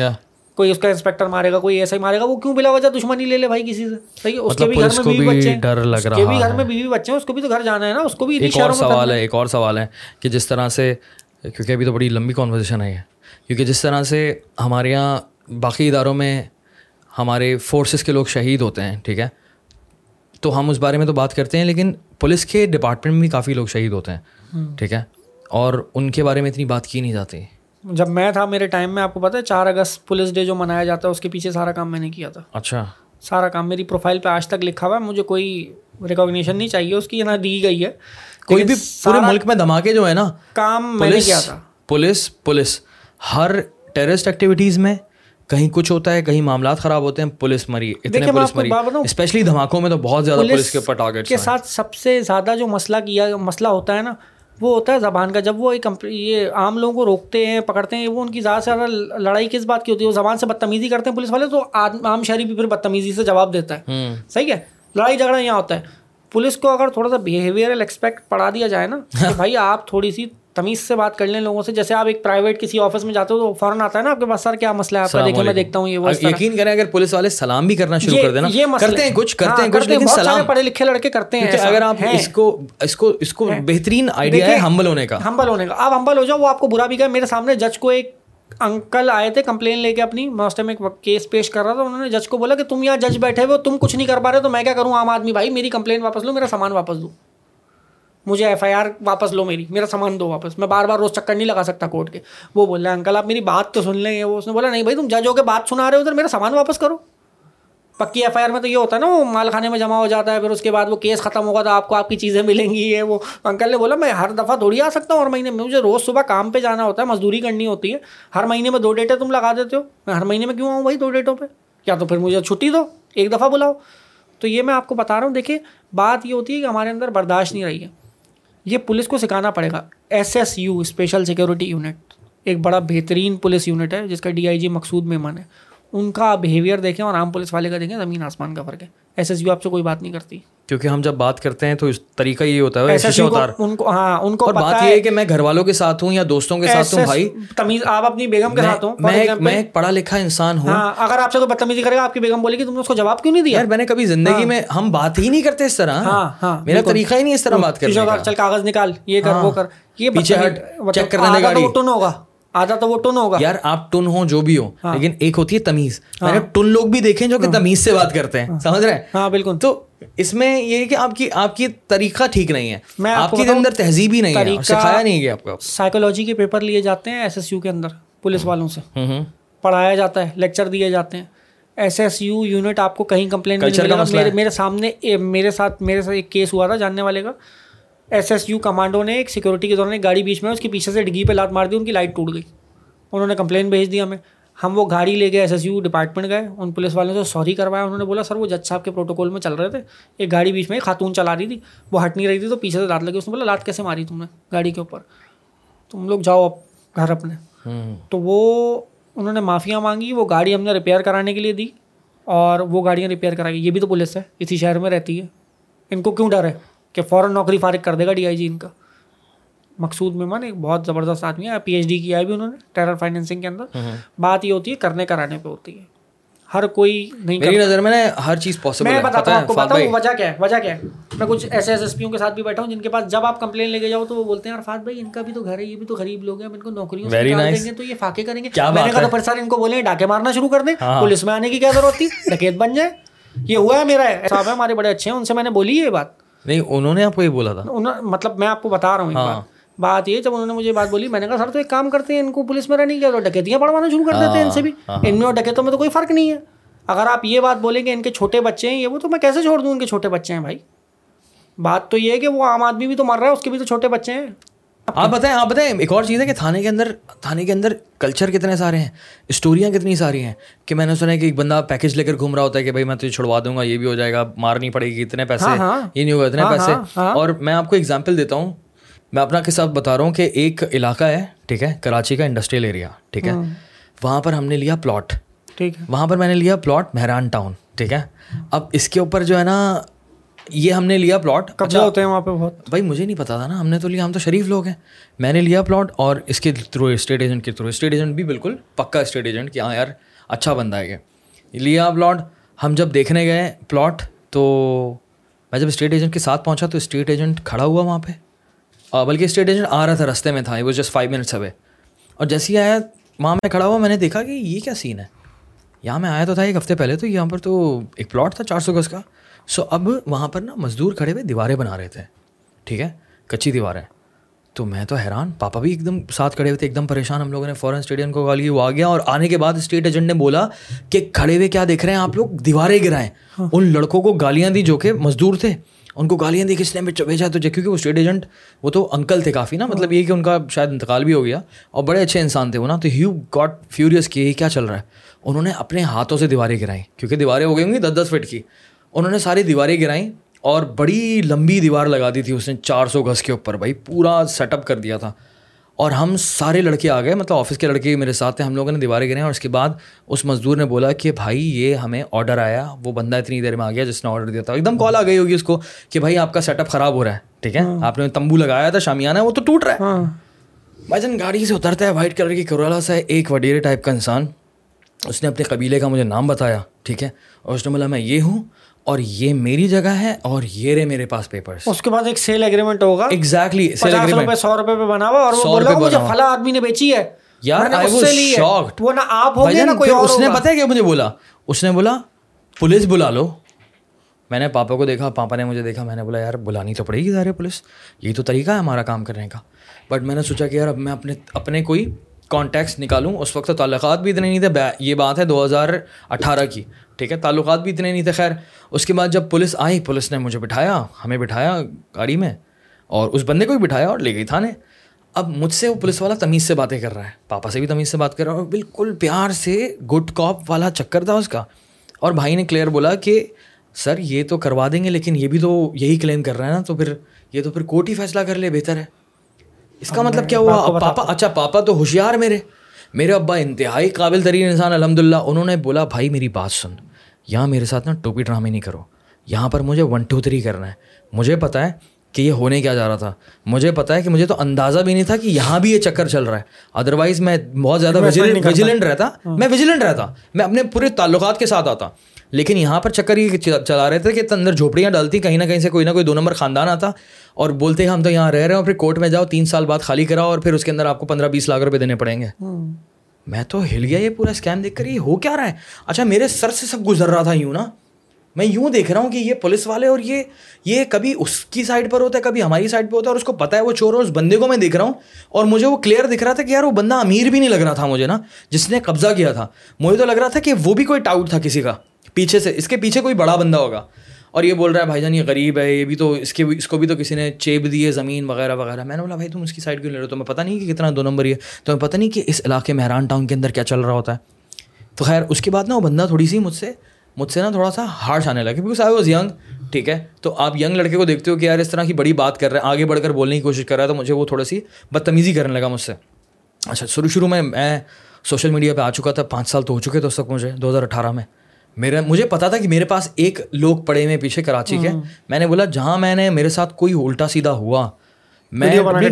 کوئی اس کا انسپیکٹر مارے گا کوئی ایسا ہی مارے گا وہ کیوں بلا وجہ دشمنی لے لے بھائی کسی سے؟ صحیح اس کے بھی گھر میں بیوی بچے ڈر لگ اس کے بھی گھر میں بیوی بچے ہیں اس کو بھی تو گھر جانا ہے نا اس کو بھی ایک اور سوال ہے ایک اور سوال ہے کہ جس طرح سے کیونکہ ابھی تو بڑی لمبی کانورزیشن ہے کیونکہ جس طرح سے ہمارے یہاں باقی اداروں میں ہمارے فورسز کے لوگ شہید ہوتے ہیں ٹھیک ہے؟ تو ہم اس بارے میں تو بات کرتے ہیں لیکن پولیس کے ڈپارٹمنٹ میں بھی کافی لوگ شہید ہوتے ہیں ٹھیک ہے؟ اور ان کے بارے میں اتنی بات کی نہیں جاتی۔ جب میں تھا میرے ٹائم میں آپ کو پتا ہے چار اگست پولیس ڈے جو منایا جاتا ہے اس کے پیچھے سارا کام میں نے کیا تھا۔ اچھا۔ سارا کام میری پروفائل پہ آج تک لکھا ہوا ہے مجھے کوئی ریکاگنیشن نہیں چاہیے اس کی نہ دی گئی ہے۔ کوئی بھی پورے ملک میں دھماکے جو ہے نا کام میں نے کیا تھا۔ Police police. ہر ٹیررسٹ ایکٹیویٹیز میں کہیں کچھ ہوتا ہے کہیں معاملات خراب ہوتے ہیں پولیس مری اتنے پولیس مری۔ اسپیشلی دھماکوں میں تو بہت زیادہ پولیس کے اوپر ٹارگیٹ کے ساتھ سب سے زیادہ جو مسئلہ کیا مسئلہ ہوتا ہے نا وہ ہوتا ہے زبان کا جب وہ ایک یہ عام لوگوں کو روکتے ہیں پکڑتے ہیں وہ ان کی زیادہ سے زیادہ لڑائی کس بات کی ہوتی ہے؟ وہ زبان سے بدتمیزی کرتے ہیں پولیس والے تو عام شہری بھی پھر بدتمیزی سے جواب دیتا ہے۔ صحیح ہے؟ لڑائی جھگڑا یہاں ہوتا ہے۔ پولیس کو اگر تھوڑا سا بیہیویئرل ایکسپیکٹ پڑھا دیا جائے نا کہ بھائی آپ تھوڑی سی تمیز سے بات کر لیں لوگوں سے۔ جیسے آپ ایک پرائیویٹ کسی آفس میں جاتے ہو تو فوراً آتا ہے نا آپ کے پاس سر کیا مسئلہ ہے؟ آپ کا دیکھیں میں دیکھتا ہوں یہ وہ یقین کریں اگر پولیس والے سلام بھی کرنا شروع کر دینا یہ کرتے ہیں کچھ کرتے ہیں ہاں، کچھ لیکن سلام پڑھے لکھے لڑکے کرتے ہیں اگر آپ اس کو اس کو اس کو بہترین آئیڈیا ہے ہمبل ہونے کا۔ ہمبل ہونے کا۔ آپ ہمبل ہو جاؤ وہ آپ کو برا بھی کہا میرے سامنے جج کو ایک انکل آئے تھے کمپلین لے کے اپنی۔ میں اس ٹائم ایک کیس پیش کر رہا تھا انہوں نے جج کو بولا کہ تم یہاں جج بیٹھے ہوئے تم کچھ نہیں کر پا رہے تو میں کیا کروں؟ عام آدمی بھائی میری کمپلین واپس لو میرا سامان واپس دو۔ مجھے ایف آئی آر واپس لو میری، میرا سامان دو واپس۔ میں بار بار روز چکر نہیں لگا سکتا کورٹ کے۔ وہ بول رہے ہیں انکل، آپ میری بات تو سن لیں گے۔ وہ اس نے بولا، نہیں بھائی، تم جج ہو کے بات سنا رہے ہو، ادھر میرا سامان واپس کرو۔ پکی ایف آئی آر میں تو یہ ہوتا ہے نا، وہ مال خانے میں جمع ہو جاتا ہے، پھر اس کے بعد وہ کیس ختم ہوگا تو آپ کو آپ کی چیزیں ملیں گی۔ یہ وہ۔ انکل نے بولا، میں ہر دفعہ تھوڑی آ سکتا ہوں ہر مہینے۔ میں مجھے روز صبح کام پہ جانا ہوتا ہے، مزدوری کرنی ہوتی ہے۔ ہر مہینے میں دو ڈیٹیں تم لگا دیتے ہو۔ میں ہر مہینے میں کیوں آؤں بھائی دو ڈیٹوں پہ؟ یا تو پھر مجھے چھٹی دو، ایک دفعہ بلاؤ۔ تو یہ میں آپ کو بتا رہا ہوں۔ دیکھیے، بات یہ ہوتی ہے کہ ہمارے اندر برداشت نہیں رہی ہے۔ یہ پولیس کو سکھانا پڑے گا۔ S S U special security unit ایک بڑا بہترین پولیس یونٹ ہے جس کا ڈی آئی جی مقصود مہمان ہے۔ ان کا بیہیویئر دیکھیں اور عام پولیس والے کا دیکھیں، زمین آسمان کا فرق ہے۔ ایس ایس یو آپ سے کوئی بات نہیں کرتی۔ کیونکہ ہم جب بات کرتے ہیں تو اس طریقہ یہ ہوتا ہے ان کو ہاں ان کو بات یہ ہے کہ میں گھر والوں کے ساتھ ہوں یا دوستوں کے ساتھ ہوں بھائی۔ تمیز آپ اپنی بیگم کے ساتھ ہوں میں ایک پڑھا لکھا انسان ہوں۔ ہاں، اگر آپ سے کوئی بدتمیزی کرے گا آپ کی بیگم بولے گی تم نے اس کو جواب کیوں نہیں دیا؟ یار میں نے کبھی زندگی ہاں۔ میں ہم بات ہی نہیں کرتے اس طرح۔ ہاں، میرا طریقہ ہی نہیں اس طرح بات کرنے کا۔ چل کاغذ نکال یہ کر وہ کر۔ یہ پیچھے ہٹ چیک کرنے گاڑی۔ ہوگا۔ آدھا تو وہ ٹن ہوگا۔ یار آپ ٹن ہو جو بھی ہو لیکن ایک ہوتی ہے تمیز۔ میں نے ٹن لوگ بھی دیکھے جو کہ تمیز سے بات کرتے ہیں سمجھ رہے ہیں؟ ہاں بالکل۔ تو اس میں یہ ہے کہ آپ کی آپ کی طریقہ ٹھیک نہیں ہے۔ آپ کے اندر تہذیب ہی نہیں ہے سکھایا نہیں گیا آپ کو۔ سائیکولوجی کے پیپر لیے جاتے ہیں ایس ایس یو کے اندر پولیس والوں سے۔ پڑھایا جاتا ہے لیکچر دیے جاتے ہیں۔ ایس ایس یو یونٹ آپ کو کہیں کمپلین میرے سامنے میرے ساتھ میرے ساتھ ایک کیس ہوا تھا جاننے والے کا۔ ایس ایس یو کمانڈو نے ایک سیکورٹی کے دوران ایک گاڑی بیچ میں اس کے پیچھے سے ڈگی پہ لات مار دی ان کی لائٹ ٹوٹ گئی۔ انہوں نے کمپلین بھیج دیا ہمیں۔ ہم وہ گاڑی لے کے ایس ایس یو ڈپارٹمنٹ گئے۔ ان پولیس والوں سے سوری کروایا۔ انہوں نے بولا سر وہ جج صاحب کے پروٹوکول میں چل رہے تھے۔ ایک گاڑی بیچ میں خاتون چلا رہی تھی۔ وہ ہٹ نہیں رہی تھی تو پیچھے سے لات لگی۔ اس نے بولا لات کیسے ماری تم نے گاڑی کے اوپر؟ تم لوگ جاؤ اب گھر اپنے۔ تو وہ انہوں نے معافیاں مانگی۔ وہ گاڑی ہم نے ریپیئر کرانے کے لیے دی اور وہ گاڑیاں ریپیئر کرائی۔ یہ بھی تو پولیس ہے اسی شہر میں رہتی ہے۔ ان کو کیوں ڈر ہے؟ کہ فوراً نوکری فارغ کر دے گا ڈی آئی جی ان کا۔ مقصود مہمان ایک بہت زبردست آدمی ہے پی ایچ ڈی کیا ہے بھی انہوں نے ٹیرر فائنینسنگ کے اندر۔ بات یہ ہوتی ہے کرنے کرانے پہ ہوتی ہے۔ ہر کوئی نہیں میری نظر میں ہر چیز پاسبل میں بتاتا ہوں آپ کو بتاؤں وجہ کیا ہے وجہ کیا ہے؟ میں کچھ ایسے ایس ایس پیوں کے ساتھ بھی بیٹھا ہوں جن کے پاس جب آپ کمپلین لے کے جاؤ تو وہ بولتے ہیں عرفات بھائی ان کا بھی تو گھر ہے یہ بھی تو غریب لوگ ہیں ان کو نوکریوں سے دیں گے تو یہ فاقے کریں گے۔ میں نے کہا تو پھر سر ان کو بولے ڈاکے مارنا شروع کر دیں۔ پولیس میں آنے کی کیا ضرورت تھی؟ ڈکیت بن جائے۔ یہ ہوا ہے میرا صاحب ہے ہمارے بڑے اچھے ہیں ان سے میں نے بولی یہ بات۔ نہیں انہوں نے آپ کو یہ بولا تھا۔ مطلب میں آپ کو بتا رہا ہوں بات۔ یہ جب انہوں نے مجھے بات بولی میں نے کہا سر تو ایک کام کرتے ہیں ان کو پولیس میں رہنے کیا تو ڈکیتیاں پڑھوانا شروع کر دیتے ہیں ان سے بھی۔ ان میں اور ڈکیتوں میں تو کوئی فرق نہیں ہے۔ اگر آپ یہ بات بولیں کہ ان کے چھوٹے بچے ہیں یہ وہ تو میں کیسے چھوڑ دوں ان کے چھوٹے بچے ہیں بھائی؟ بات تو یہ ہے کہ وہ عام آدمی بھی تو مر رہا ہے اس کے بھی تو چھوٹے بچے ہیں۔ آپ بتائیں آپ بتائیں ایک اور چیز ہے کہ تھانے کے اندر تھانے کے اندر کلچر کتنے سارے ہیں اسٹوریاں کتنی ساری ہیں کہ میں نے سنا ہے کہ ایک بندہ پیکج لے کر گھوم رہا ہوتا ہے کہ بھائی میں تجھے چھڑوا دوں گا یہ بھی ہو جائے گا مارنی پڑے گی اتنے پیسے یہ نہیں ہوگا اتنے پیسے۔ اور میں آپ کو اگزامپل دیتا ہوں میں اپنا کے ساتھ بتا رہا ہوں کہ ایک علاقہ ہے ٹھیک ہے کراچی کا انڈسٹریل ایریا ٹھیک ہے وہاں پر ہم نے لیا پلاٹ ٹھیک ہے۔ وہاں پر میں نے لیا پلاٹ مہران ٹاؤن ٹھیک ہے۔ اب اس کے اوپر جو ہے نا یہ ہم نے لیا پلاٹ قبضہ ہوتے ہیں وہاں پہ بہت۔ بھائی مجھے نہیں پتا تھا نا ہم نے تو لیا ہم تو شریف لوگ ہیں۔ میں نے لیا پلاٹ اور اس کے تھرو اسٹیٹ ایجنٹ کے تھرو اسٹیٹ ایجنٹ بھی بالکل پکا اسٹیٹ ایجنٹ کہ ہاں یار اچھا بندہ ہے یہ۔ لیا پلاٹ ہم جب دیکھنے گئے پلاٹ تو میں جب اسٹیٹ ایجنٹ کے ساتھ پہنچا تو اسٹیٹ ایجنٹ کھڑا ہوا وہاں پہ۔ بلکہ اسٹیٹ ایجنٹ آ رہا تھا رستے میں تھا وہ جسٹ فائیو منٹس اوے اور جیسے ہی آیا وہاں میں کھڑا ہوا میں نے دیکھا کہ یہ کیا سین ہے۔ یہاں میں آیا تو تھا ایک ہفتے پہلے تو یہاں پر تو ایک پلاٹ تھا چار سو گز کا۔ سو اب وہاں پر نا مزدور کھڑے ہوئے دیواریں بنا رہے تھے۔ ٹھیک ہے؟ کچی دیواریں تو میں تو حیران پاپا بھی ایک دم ساتھ کھڑے ہوئے تھے ایک دم پریشان۔ ہم لوگوں نے فوراً اسٹیڈیم کو کال کی وہ آ گیا اور آنے کے بعد اسٹیٹ ایجنٹ نے بولا کہ کھڑے ہوئے کیا دیکھ رہے ہیں؟ آپ لوگ دیواریں گرائیں۔ ہاں۔ ان لڑکوں کو گالیاں دی جو کہ مزدور تھے۔ ان کو گالیاں دی کس نے؟ بھیجا تو کیونکہ وہ اسٹیٹ ایجنٹ وہ تو انکل تھے کافی نا۔ مطلب یہ کہ ان کا شاید انتقال بھی ہو گیا اور بڑے اچھے انسان تھے وہ نا۔ تو ہیو گاٹ فیوریس کی یہ کیا چل رہا ہے۔ انہوں نے اپنے ہاتھوں سے دیواریں گرائیں کیونکہ دیواریں ہو گئی ہوں گی دس دس فٹ کی۔ انہوں نے ساری دیواریں گرائیں اور بڑی لمبی دیوار لگا دی تھی اس نے چار سو گز کے اوپر بھائی پورا سیٹ اپ کر دیا تھا۔ اور ہم سارے لڑکے آ گئے مطلب آفس کے لڑکے میرے ساتھ تھے ہم لوگوں نے دیواریں گریں اور اس کے بعد اس مزدور نے بولا کہ بھائی یہ ہمیں آڈر آیا وہ بندہ اتنی دیر میں آ گیا جس نے آڈر دیا تھا۔ ایک دم کال آ گئی ہوگی اس کو کہ بھائی آپ کا سیٹ اپ خراب ہو رہا ہے ٹھیک ہے؟ ہاں۔ آپ نے تمبو لگایا تھا شامیانہ وہ تو ٹوٹ رہا ہے۔ ہاں۔ بھائی جان گاڑی سے اترتا ہے وائٹ کلر کی کرولا سا ہے ایک وڈیرے ٹائپ کا انسان۔ اس نے اپنے قبیلے کا مجھے نام بتایا ٹھیک ہے؟ اور اس نے بولا میں یہ ہوں اور یہ میری جگہ ہے اور یہ رہے میرے پاس پیپر اس کے بعد ایک سیل اگریمنٹ ہوگا۔ ایگزیکٹلی سو روپے پہ بنا ہوا اور وہ بولا مجھے فلاں آدمی نے بیچی ہے۔ یار وہ نہ آپ ہو گیا نہ کوئی اور اس نے پتا ہے کیا مجھے بولا؟ اس نے بولا پولیس بلا لو۔ میں نے پاپا کو دیکھا پاپا نے مجھے دیکھا میں نے بولا یار بلانی تو پڑے گی ظاہر پولیس۔ یہی تو طریقہ ہے ہمارا کام کرنے کا۔ بٹ میں نے سوچا کہ یار اب میں اپنے اپنے کوئی کانٹیکٹس نکالوں۔ اس وقت تعلقات بھی اتنے نہیں تھے۔ یہ بات ہے دو ہزار اٹھارہ کی۔ ٹھیک ہے تعلقات بھی اتنے نہیں تھے خیر۔ اس کے بعد جب پولیس آئی پولیس نے مجھے بٹھایا ہمیں بٹھایا گاڑی میں اور اس بندے کو بھی بٹھایا اور لے گئی تھانے۔ اب مجھ سے وہ پولیس والا تمیز سے باتیں کر رہا ہے۔ پاپا سے بھی تمیز سے بات کر رہا ہے اور بالکل پیار سے گڈ کاپ والا چکر تھا اس کا۔ اور بھائی نے کلیئر بولا کہ سر یہ تو کروا دیں گے لیکن یہ بھی تو یہی کلیم کر رہا ہے نا تو پھر یہ تو پھر کورٹ ہی فیصلہ کر لے بہتر ہے۔ اس کا مطلب کیا ہوا؟ پاپا اچھا پاپا تو ہوشیار میرے۔ میرے ابا انتہائی قابل ترین انسان الحمد للہ انہوں نے بولا بھائی میری بات سن۔ یہاں میرے ساتھ نا ٹوپی ڈرامے نہیں کرو۔ یہاں پر مجھے ون ٹو تھری کرنا ہے۔ مجھے پتہ ہے کہ یہ ہونے کیا جا رہا تھا۔ مجھے پتا ہے کہ مجھے تو اندازہ بھی نہیں تھا کہ یہاں بھی یہ چکر چل رہا ہے۔ ادروائز میں بہت زیادہ ویجیلنٹ رہتا۔ ہاں۔ میں ویجیلنٹ رہتا۔ میں اپنے پورے تعلقات کے ساتھ آتا۔ لیکن یہاں پر چکر یہ چلا رہے تھے کہ اندر جھوپڑیاں ڈالتی کہیں نہ کہیں سے کوئی نہ کوئی دو نمبر خاندان آتا۔ اور بولتے ہم تو یہاں رہ رہے ہیں اور پھر کورٹ میں جاؤ تین سال بعد خالی کراؤ اور پھر اس کے اندر آپ کو پندرہ بیس لاکھ روپے دینے پڑیں گے۔ ہاں۔ میں تو ہل گیا یہ پورا اسکیم دیکھ کر، یہ ہو کیا رہا ہے؟ اچھا میرے سر سے سب گزر رہا تھا یوں نا؟ میں یوں دیکھ رہا ہوں کہ یہ پولیس والے اور یہ یہ کبھی اس کی سائڈ پر ہوتا ہے، کبھی ہماری سائڈ پہ ہوتا ہے اور اس کو پتا ہے وہ چور ہے، اس بندے کو میں دیکھ رہا ہوں اور مجھے وہ کلیئر دکھ رہا تھا کہ یار وہ بندہ امیر بھی نہیں لگ رہا تھا مجھے نا، جس نے قبضہ کیا تھا۔ مجھے تو لگ رہا تھا کہ وہ بھی کوئی ٹاؤٹ تھا کسی کا، پیچھے سے، اس کے پیچھے کوئی بڑا بندہ ہوگا۔ اور یہ بول رہا ہے، بھائی جان، یہ غریب ہے، یہ بھی تو اس کے اس کو بھی تو کسی نے چیپ دی ہے، زمین وغیرہ وغیرہ. میں نے بولا، بھائی، تم اس کی سائڈ کیوں لے رہے ہو؟ تو میں پتہ نہیں کہ کتنا دو نمبر یہ تو میں پتہ نہیں کہ اس علاقے مہران ٹاؤن کے اندر کیا چل رہا ہوتا ہے؟ تو خیر، اس کے بعد نا وہ بندہ تھوڑی سی مجھ سے مجھ سے نا تھوڑا سا ہارش آنے لگا بیکاز آئی واز ینگ ٹھیک ہے؟ تو آپ ینگ لڑکے کو دیکھتے ہو کہ یار، اس طرح کی بڑی بات کر رہے ہیں، آگے بڑھ کر بولنے کی کوشش کر رہا ہے، تو مجھے وہ تھوڑا سی بدتمیزی کرنے لگا مجھ سے۔ اچھا شروع شروع میں میں سوشل میڈیا پہ آ چکا تھا، پانچ سال تو ہو چکے تھے اس وقت مجھے، دو ہزار اٹھارہ میں۔ میرا مجھے پتا تھا کہ میرے پاس ایک لوگ پڑے ہوئے پیچھے کراچی کے۔ میں نے بولا جہاں میں نے میرے ساتھ کوئی الٹا سیدھا ہوا میں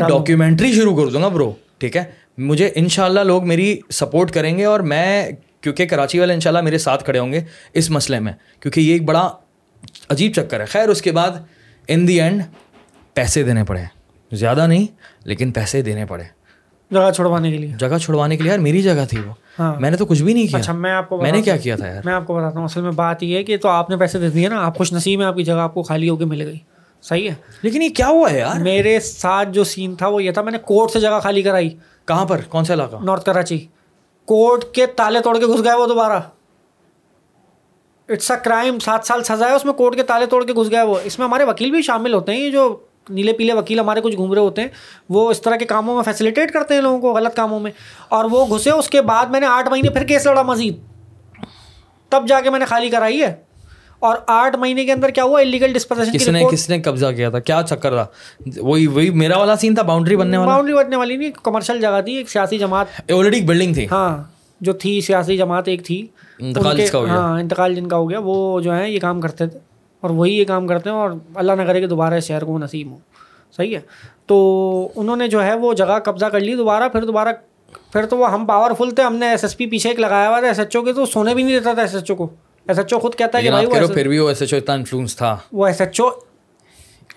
ڈاکیومنٹری شروع کر دوں گا برو ٹھیک ہے؟ مجھے ان شاء اللہ لوگ میری سپورٹ کریں گے اور میں کیونکہ کراچی والے ان شاء اللہ میرے ساتھ کھڑے ہوں گے اس مسئلے میں۔ کیونکہ یہ ایک بڑا عجیب چکر ہے۔ خیر اس کے بعد ان دی اینڈ پیسے دینے پڑے۔ زیادہ نہیں لیکن پیسے دینے پڑے۔ جگہ چھڑوانے کے لیے۔ جگہ چھڑوانے کے لیے؟ یار میری جگہ تھی وہ۔ ہاں۔ میں نے تو کچھ بھی نہیں کیا۔ اچھا میں آپ کو میں نے کیا کیا تھا یار؟ میں آپ کو بتاتا ہوں اصل میں بات یہ ہے کہ تو آپ نے پیسے دے دیے نا آپ خوش نصیب ہے آپ کی جگہ آپ کو خالی ہو کے مل گئی۔ صحیح ہے؟ لیکن یہ کیا ہوا ہے یار؟ میرے ساتھ جو سین تھا وہ یہ تھا میں نے کورٹ سے جگہ خالی کرائی۔ کہاں پر؟ کون سا علاقہ؟ نارتھ کراچی کورٹ کے تالے توڑ کے گھس گئے وہ دوبارہ۔ اٹس اے کرائم سات سال سزا ہے اس میں کورٹ کے تالے توڑ کے گھس گیا وہ۔ اس میں ہمارے وکیل بھی شامل ہوتے ہیں یہ جو نیلے پیلے وکیل ہمارے کچھ گھوم رہے ہوتے ہیں وہ اس طرح کے کاموں میں فیسلیٹیٹ کرتے ہیں لوگوں کو غلط کاموں میں۔ اور وہ گھسے اس کے بعد میں نے آٹھ مہینے پھر کیس لڑا مزید۔ تب جا کے میں نے خالی کرائی ہے۔ اور آٹھ مہینے کے اندر کیا ہوا؟ انلیگل ڈسپوزیشن کس نے کس نے قبضہ کیا تھا؟ کیا چکر تھا وہی وہی میرا والا سین تھا باؤنڈری بننے والا؟ باؤنڈری بننے والی نہیں کمرشل جگہ تھی ایک سیاسی جماعت۔ آلریڈی ایک بلڈنگ تھی۔ ہاں جو تھی سیاسی جماعت ایک تھی۔ انتقال جس کا ہو گیا۔ ہاں انتقال جن کا ہو گیا وہ جو ہے یہ کام کرتے تھے۔ اور وہی یہ کام کرتے ہیں اور اللہ نہ کرے کہ دوبارہ اس شہر کو وہ نصیب ہو۔ صحیح ہے۔ تو انہوں نے جو ہے وہ جگہ قبضہ کر لی دوبارہ پھر دوبارہ پھر تو وہ ہم پاورفل تھے ہم نے ایس ایس پی پیچھے ایک لگایا ہوا تھا ایس ایچ او کے تو سونے بھی نہیں دیتا تھا ایس ایچ او کو۔ ایس ایچ او خود کہتا ہے کہ بھائی وہ ایس- پھر بھی وہ ایسے اتنا انفلوئنس تھا۔ وہ S H O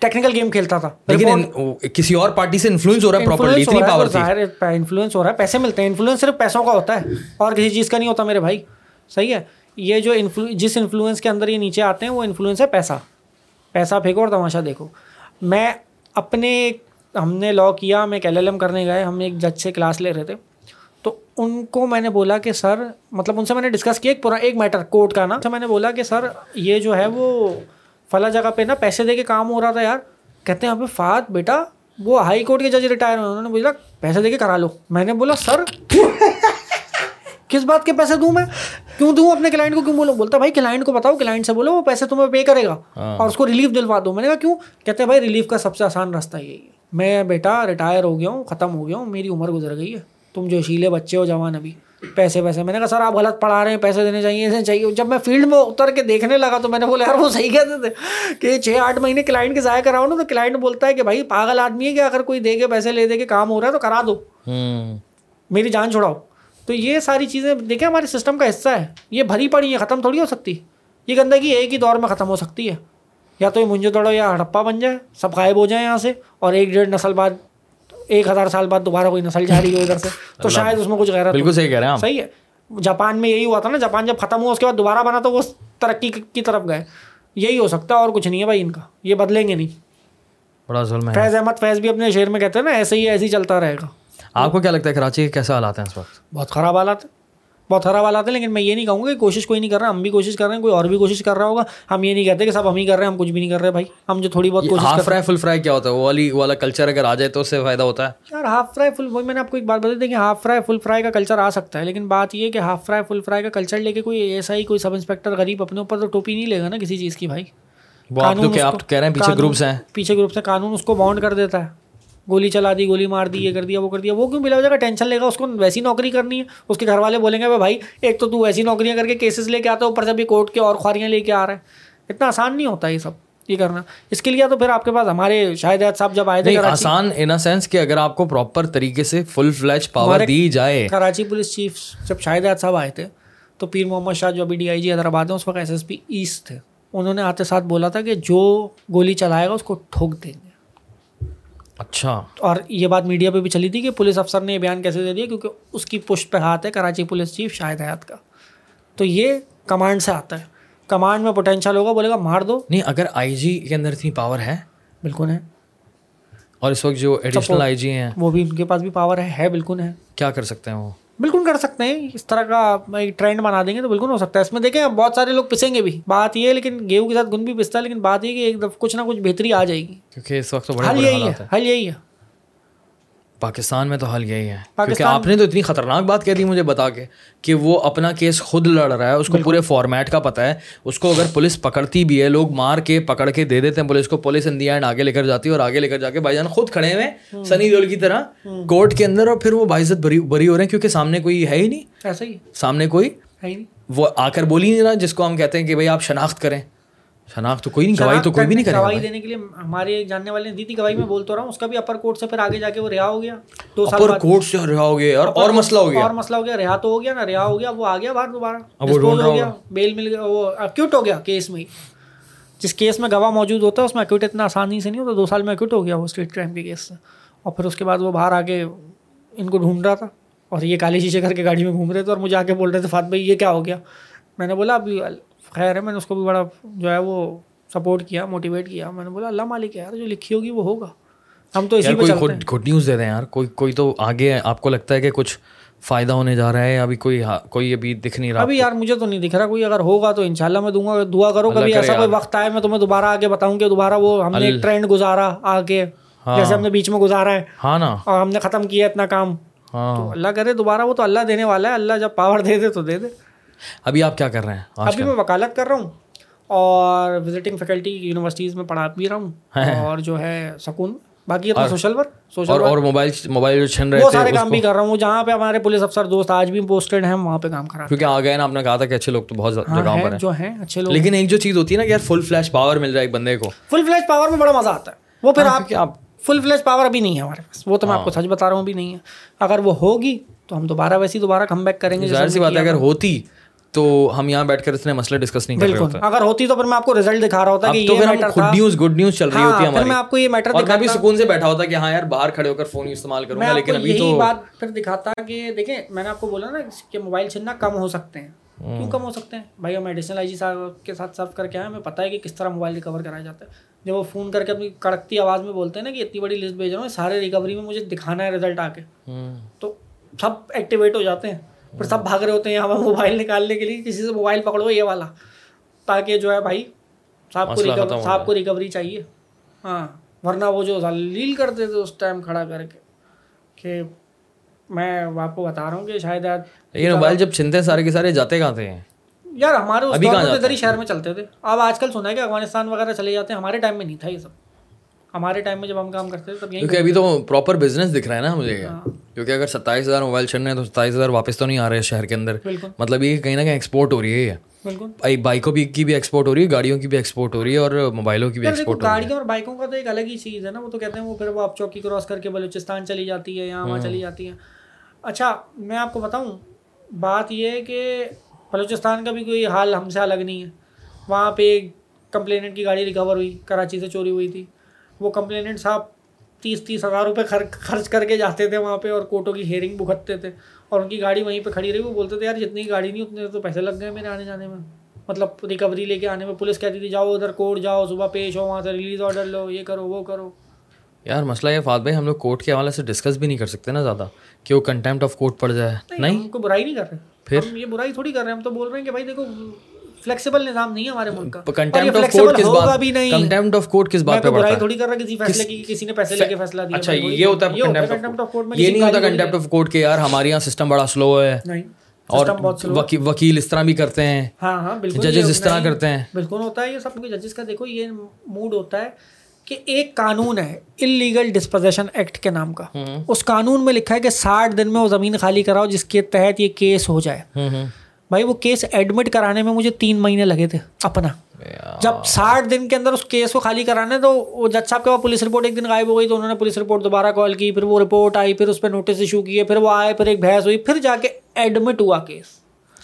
technical game کھیلتا تھا۔ لیکن کسی اور پارٹی سے انفلوئنس ہو رہا ہے پراپرلی اتنی پاور تھی۔ انفلوئنس ہو رہا ہے پیسے ملتے ہیں انفلوئنس صرف پیسوں کا ہوتا ہے۔ اور کسی چیز کا نہیں ہوتا میرے بھائی۔ صحیح ہے۔ یہ جو influ- جس انفلوئنس کے اندر یہ نیچے آتے ہیں، وہ انفلوئنس ہے پیسہ۔ پیسہ پھینکو اور تماشا دیکھو۔ میں اپنے ہم نے لا کیا ہم ایک ایل ایل ایم کرنے گئے، ہم ایک جج سے کلاس لے رہے تھے۔ تو ان کو میں نے بولا کہ سر مطلب ان سے میں نے ڈسکس کیا ایک پورا ایک میٹر کورٹ کا نا۔ تو میں نے بولا کہ سر، یہ جو ہے وہ فلاں جگہ پہ نا پیسے دے کے کام ہو رہا تھا یار۔ کہتے ہیں، ابھی فات بیٹا، وہ ہائی کورٹ کے جج ریٹائر ہوئے، انہوں نے بولا پیسے دے کے کرا لو۔ میں نے بولا، سر کس بات کے پیسے دوں میں؟ کیوں دوں اپنے کلائنٹ کو؟ کیوں بولوں؟ بولتا بھائی کلائنٹ کو بتاؤ کلائنٹ سے بولو وہ پیسے تمہیں پے کرے گا اور اس کو ریلیف دلوا دو۔ میں نے کہا کیوں؟ کہتے ہیں بھائی ریلیف کا سب سے آسان راستہ یہی ہے۔ میں بیٹا ریٹائر ہو گیا ہوں ختم ہو گیا ہوں میری عمر گزر گئی ہے۔ تم جو شیلے بچے ہو جوان ابھی پیسے پیسے۔ میں نے کہا سر آپ غلط پڑھا رہے ہیں پیسے دینے چاہیے ایسے چاہیے۔ جب میں فیلڈ میں اتر کے دیکھنے لگا تو میں نے بولا یار وہ صحیح کہتے تھے کہ چھ آٹھ مہینے کلائنٹ کے ضائع کراؤ نا تو کلائنٹ بولتا ہے کہ بھائی پاگل آدمی ہے کہ اگر کوئی دے کے پیسے لے دے کے کام ہو رہا ہے تو کرا دو۔ میری جان چھوڑاؤ تو یہ ساری چیزیں دیکھیں ہمارے سسٹم کا حصہ ہے۔ یہ بھری پڑی ہے ختم تھوڑی ہو سکتی۔ یہ گندگی ایک ہی دور میں ختم ہو سکتی ہے۔ یا تو یہ منجو توڑو یا ہڑپا بن جائے۔ سب غائب ہو جائیں یہاں سے اور ایک ڈیڑھ نسل بعد ایک ہزار سال بعد دوبارہ کوئی نسل جاری ہو ادھر سے۔ تو شاید اس میں کچھ غیرت ہو۔ بالکل صحیح کہہ رہے ہیں صحیح ہے۔ جاپان میں یہی ہوا تھا نا جاپان جب ختم ہوا اس کے بعد دوبارہ بنا تو وہ ترقی کی طرف گئے۔ یہی ہو سکتا ہے اور کچھ نہیں ہے بھائی ان کا۔ یہ بدلیں گے نہیں۔ بڑا ظلم ہے۔ فیض احمد فیض بھی اپنے شعر میں کہتے ہیں نا ایسے ہی ایسے ہی چلتا رہے گا۔ آپ کو کیا لگتا ہے کراچی کے کیسے حالات ہیں اس وقت؟ بہت خراب حالات ہیں۔ بہت خراب حالات ہیں لیکن میں یہ نہیں کہوں گا کہ کوشش کوئی نہیں کر رہا ہم بھی کوشش کر رہے ہیں کوئی اور بھی کوشش کر رہا ہوگا۔ ہم یہ نہیں کہتے کہ سب ہم ہی کر رہے ہیں ہم کچھ بھی نہیں کر رہے بھائی۔ ہم جو تھوڑی بہت کوشش ہاف فرائی فل فرائی کیا ہوتا ہے؟ وہ والی والا کلچر اگر آ جائے تو اس سے فائدہ ہوتا ہے۔ یار ہاف فرائی فل وہی میں نے آپ کو ایک بات بتا دی کہ ہاف فرائی فل فرائی کا کلچر آ سکتا ہے لیکن بات یہ ہے کہ ہاف فرائی فل فرائی کا کلچر لے کے کوئی ایسا ہی کوئی سب انسپیکٹر غریب اپنے اوپر تو ٹوپی نہیں لے گا نا کسی چیز کی بھائی۔ آپ کہہ رہے ہیں پیچھے گروپس ہیں۔ پیچھے گروپ سے قانون اس کو باؤنڈ کر دیتا ہے۔ گولی چلا دی گولی مار دی یہ کر دیا وہ کر دیا وہ کیوں بلا وجہ کا ٹینشن لے گا؟ اس کو ویسی نوکری کرنی ہے۔ اس کے گھر والے بولیں گے بھائی ایک تو تو ویسی نوکریاں کر کے کیسز لے کے آتا ہے اوپر سے بھی کورٹ کے اور خواریاں لے کے آ رہا ہے۔ اتنا آسان نہیں ہوتا یہ سب یہ کرنا۔ اس کے لیے تو پھر آپ کے پاس ہمارے شاہد صاحب جب آئے تھے آسان ان سینس کہ اگر آپ کو پراپر طریقے سے فل فلیج پاور دی جائے۔ کراچی پولیس چیف جب شاہد صاحب آئے تھے تو پیر محمد شاہ جو ابھی ڈی آئی جی حیدرآباد ہیں اس وقت ایس ایس پی ایسٹ تھے۔ انہوں نے آتے ساتھ بولا تھا کہ جو گولی چلائے گا اس کو ٹھوک دیں گے۔ اچھا۔ اور یہ بات میڈیا پہ بھی چلی تھی کہ پولیس افسر نے یہ بیان کیسے دے دیا کیونکہ اس کی پشت پہ ہاتھ ہے کراچی پولیس چیف شاہد حیات کا۔ تو یہ کمانڈ سے آتا ہے۔ کمانڈ میں پوٹینشیل ہوگا بولے گا مار دو۔ نہیں اگر آئی جی کے اندر اتنی پاور ہے۔ بالکل ہے۔ اور اس وقت جو ایڈیشنل آئی جی ہیں۔ وہ بھی ان کے پاس بھی پاور ہے ہے بالکل ہے۔ کیا کر سکتے ہیں وہ؟ بالکل کر سکتے ہیں اس طرح کا ایک ٹرینڈ بنا دیں گے تو بالکل ہو سکتا ہے۔ اس میں دیکھیں بہت سارے لوگ پسیں گے بھی۔ بات یہ ہے لیکن گیہوں کے ساتھ گن بھی پستا ہے لیکن بات یہ کہ ایک دفعہ کچھ نہ کچھ بہتری آ جائے گی۔ کیونکہ اس وقت تو بڑے حل یہی ہے حل یہی ہے۔ پاکستان میں تو حل یہی ہے۔ کیونکہ آپ نے تو اتنی خطرناک بات کہہ دی مجھے بتا کے کہ وہ اپنا کیس خود لڑ رہا ہے اس کو پورے فارمیٹ کا پتہ ہے۔ اس کو اگر پولیس پکڑتی بھی ہے لوگ مار کے پکڑ کے دے دیتے ہیں پولیس کو۔ پولیس ان دی اینڈ آگے لے کر جاتی ہے اور آگے لے کر جا کے بھائی جان خود کھڑے ہوئے سنی دیول کی طرح کورٹ کے اندر اور پھر وہ باعزت بری ہو رہے ہیں کیونکہ سامنے کوئی ہے ہی نہیں۔ ایسا ہی سامنے کوئی ہے ہی نہیں۔ وہ آ کر بول ہی نہیں رہا جس کو ہم کہتے ہیں کہ بھائی آپ شناخت کریں۔ شناخت تو کوئی نہیں گواہی تو کوئی بھی نہیں کرے گواہی۔ دینے کے لیے ہمارے جاننے والے نے دی تھی گواہی میں بول تو رہا ہوں اس کا بھی اپر کورٹ سے پھر آگے جا کے وہ رہا ہو گیا۔ دو سال اپر کورٹ سے رہا ہو گیا اور اور مسئلہ ہو گیا۔ اور مسئلہ ہو گیا رہا تو ہو گیا نا رہا ہو گیا وہ آ گیا باہر دوبارہ۔ وہ ڈھونڈ رہا ہو گیا بیل مل گیا وہ اکیوٹ ہو گیا کیس میں جس کیس میں گواہ موجود ہوتا ہے اس میں اکیوٹ اتنا آسانی سے نہیں ہوتا دو سال میں اکیوٹ ہو گیا وہ اسٹریٹ کرائم کے کیس سے۔ اور پھر اس کے بعد وہ باہر آ کے ان کو ڈھونڈ رہا تھا۔ اور یہ کالی شیشے کر کے گاڑی میں گھوم رہے تھے اور مجھے آ کے بول رہے تھے فات بھائی یہ کیا ہو گیا؟ میں نے بولا ابھی خیر ہے میں نے اس کو بھی بڑا جو ہے وہ سپورٹ کیا موٹیویٹ کیا۔ میں نے بولا اللہ مالک ہے یار جو لکھی ہوگی وہ ہوگا۔ ہم تو اسی پہ ہیں۔ گڈ نیوز دے دیں یار۔ کوئی کوئی تو آگے آپ کو لگتا ہے کہ کچھ فائدہ ہونے جا رہا ہے ابھی کوئی کوئی ابھی دکھ نہیں رہا۔ ابھی یار مجھے تو نہیں دکھ رہا کوئی اگر ہوگا تو انشاءاللہ میں دوں گا۔ دعا کرو کبھی ایسا کوئی وقت آئے میں تمہیں دوبارہ آگے بتاؤں کہ دوبارہ وہ ہم نے ایک ٹرینڈ گزارا آگے جیسے ہم نے بیچ میں گزارا ہے۔ ہاں نا۔ اور ہم نے ختم کیا اتنا کام۔ ہاں۔ تو اللہ کرے دوبارہ وہ تو اللہ دینے والا ہے۔ اللہ جب پاور دے دے تو دے دے۔ ابھی آپ کیا کر رہے ہیں ابھی میں وکالت کر رہا ہوں اور وزٹنگ فیکلٹی یونیورسٹیز میں پڑھا بھی رہا ہوں اور جو ہے سکون باقی اپنا سوشل ورک سوشل اور اور موبائل موبائل جو چھن رہے وہ سارے کام بھی کر رہا ہوں. جہاں پہ ہمارے پولیس افسر دوست آج بھی پوسٹڈ ہیں وہاں پہ کام کرا کیونکہ آ گئے نا آپ نے کہا تھا کہ اچھے لوگ تو بہت جگہوں پر ہیں۔ جو ہیں اچھے لوگ لیکن ایک جو چیز ہوتی ہے نا کہ یار فل فلیش پاور مل جائے ایک بندے کو۔ فل فلیش پاور میں بڑا مزہ آتا ہے۔ وہ پھر آپ کیونکہ آپ فل فلیش پاور ابھی نہیں ہے ہمارے پاس۔ وہ تو میں آپ کو سچ بتا رہا ہوں ابھی نہیں ہے۔ اگر وہ ہوگی تو ہم دوبارہ ویسی دوبارہ کم بیک کریں گے ظاہر سی بات ہے اگر ہوتی تو ہم یہاں بیٹھ کر اتنے مسئلے ڈسکس نہیں کر رہے بالکل اگر ہوتی تو پھر میں آپ کو ریزلٹ دکھا رہا ہوتا کہ تو یہ پھر ہم تھا۔ نیوز گڈ نیوز چل رہی ہوتی ہے ہاں، ہماری۔ میں آپ کو یہ میٹر اور میں بھی سکون سے بیٹھا ہوتا کہ ہاں یار باہر کھڑے ہو کر فون استعمال کروں گا لیکن ابھی یہی تو بات پھر دکھاتا کہ دیکھیں میں نے آپ کو بولا نا کہ موبائل چھننا کم ہو سکتے ہیں۔ کیوں کم ہو سکتے ہیں؟ بھائی ہم میڈیسن آئی جی صاحب کے ساتھ سرو کر کے آئے ہمیں پتہ ہے کہ کس طرح موبائل ریکور کرایا جاتا ہے۔ جب وہ فون کر کے اپنی کڑکتی آواز میں بولتے ہیں نا کہ اتنی بڑی لسٹ بھیج رہا ہوں سارے ریکوری میں مجھے دکھانا ہے رزلٹ آ کے۔ تو سب ایکٹیویٹ ہو جاتے ہیں۔ پھر سب بھاگ رہے ہوتے ہیں ہمیں موبائل نکالنے کے لیے کسی سے موبائل پکڑو یہ والا۔ تاکہ جو ہے بھائی صاحب کو ریکور صاحب کو ریکوری چاہیے۔ ہاں ورنہ وہ جو ذلیل کرتے تھے اس ٹائم کھڑا کر کے کہ میں آپ کو بتا رہا ہوں کہ شاید یہ موبائل جب چھنتے ہیں سارے کے سارے جاتے کہاں تھے؟ یار ہمارے اس دور میں ادھر ہی شہر میں چلتے تھے۔ اب آج کل سنا ہے کہ افغانستان وغیرہ چلے جاتے ہیں ہمارے ٹائم میں نہیں تھا یہ سب۔ ہمارے ٹائم میں جب ہم کام کرتے تھے تب کیونکہ ابھی تو پراپر بزنس دکھ رہا ہے نا مجھے۔ کیونکہ اگر ستائیس ہزار موبائل چڑھ رہے ہیں تو ستائیس ہزار واپس تو نہیں آ رہے شہر کے اندر۔ مطلب یہ کہیں نہ کہیں ایکسپورٹ ہو رہی ہے بالکل۔ بائکوں کی بھی ایکسپورٹ ہو رہی ہے گاڑیوں کی بھی ایکسپورٹ ہو رہی ہے اور موبائلوں کی بھی ایکسپورٹ گاڑیوں اور بائکوں کا تو ایک الگ ہی چیز ہے نا وہ تو کہتے ہیں وہ پھر وہ آپ چوکی کراس کر کے بلوچستان چلی جاتی ہے یہاں وہاں چلی جاتی ہیں۔ اچھا میں آپ کو بتاؤں بات یہ ہے کہ بلوچستان کا بھی کوئی حال ہم سے الگ نہیں ہے۔ وہاں پہ کمپلیننٹ کی گاڑی ریکور ہوئی کراچی سے چوری ہوئی تھی۔ وہ کمپلیننٹ صاحب تیس تیس ہزار روپے خرچ کر کے جاتے تھے وہاں پہ اور کوٹوں کی ہیئرنگ بھگتتے تھے اور ان کی گاڑی وہیں پہ کھڑی رہی۔ وہ بولتے تھے یار جتنی گاڑی نہیں اتنے تو پیسے لگ گئے میرے آنے جانے میں۔ مطلب ریکوری لے کے آنے میں۔ پولیس کہتی تھی جاؤ ادھر کورٹ جاؤ صبح پیش ہو وہاں سے ریلیز آرڈر لو یہ کرو وہ کرو۔ یار مسئلہ یہ فات بھائی ہم لوگ کورٹ کے حوالے سے ڈسکس بھی نہیں کر سکتے نا زیادہ کہ وہ کنٹمپٹ آف کورٹ پڑ جائے۔ نہیں ہم کو برائی نہیں کر رہے۔ پھر؟ یہ برائی تھوڑی کر رہے ہیں۔ ہم تو بول رہے ہیں کہ بھائی دیکھو فلیکسیبل نظام نہیں ہے ہمارے ملک کا۔ آف کورٹ کس بات بھی نہیں۔ کنٹمپٹ آف کورٹ کس بات پہ برائی تھوڑی کر رہا کسی فیصلے کی کسی نے پیسے لے کے فیصلہ دیا اچھا یہ ہوتا ہے کنٹمپٹ آف کورٹ یہ نہیں ہوتا کنٹمپٹ آف کورٹ کہ یار ہمارے یہاں سسٹم بڑا سلو ہے۔ نہیں اور وکیل اس طرح بھی کرتے ہیں۔ ہاں ہاں بالکل ججز اس طرح کرتے ہیں۔ بالکل ہوتا ہے یہ سب ججز کا دیکھو یہ موڈ ہوتا ہے کہ ایک قانون ہے انلیگل ڈسپوزیشن ایکٹ کے نام کا۔ اس قانون میں لکھا ہے کہ ساٹھ دن میں وہ زمین خالی کراؤ جس کے تحت یہ کیس ہو جائے۔ بھائی وہ کیس ایڈمٹ کرانے میں مجھے تین مہینے لگے تھے اپنا۔ جب ساٹھ دن کے اندر اس کیس کو خالی کرانے تو وہ جج صاحب کے بعد پولیس رپورٹ ایک دن غائب ہو گئی تو انہوں نے پولیس رپورٹ دوبارہ کال کی پھر وہ رپورٹ آئی پھر اس پہ نوٹس ایشو کیے پھر وہ آئے پھر ایک بحث ہوئی پھر جا کے ایڈمٹ ہوا کیس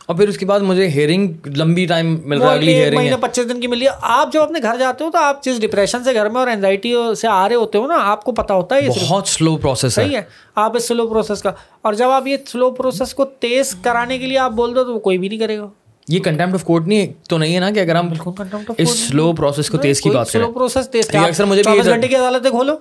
اور پھر اس کے بعد مجھے ہیئرنگ لمبی ٹائم مل رہا ہے اگلی مہینے پچیس دن کی ملی ہے۔ آپ جب اپنے گھر جاتے ہو تو آپ جس ڈپریشن سے گھر میں اور اینزائٹی سے آ رہے ہوتے ہو نا آپ کو پتا ہوتا ہے بہت سلو پروسیس صحیح ہے۔ آپ اس سلو پروسیس کا اور جب آپ یہ سلو پروسیس کو تیز کرانے کے لیے آپ بول دو تو وہ کوئی بھی نہیں کرے گا۔ یہ کنٹمپٹ آف کورٹ نہیں تو نہیں ہے نا کہ اگر ہم اس سلو پروسیس کو تیز کی بات کریں۔ سلو پروسیس تیز۔ اکثر مجھے چوبیس گھنٹے کی عدالتیں کھولو۔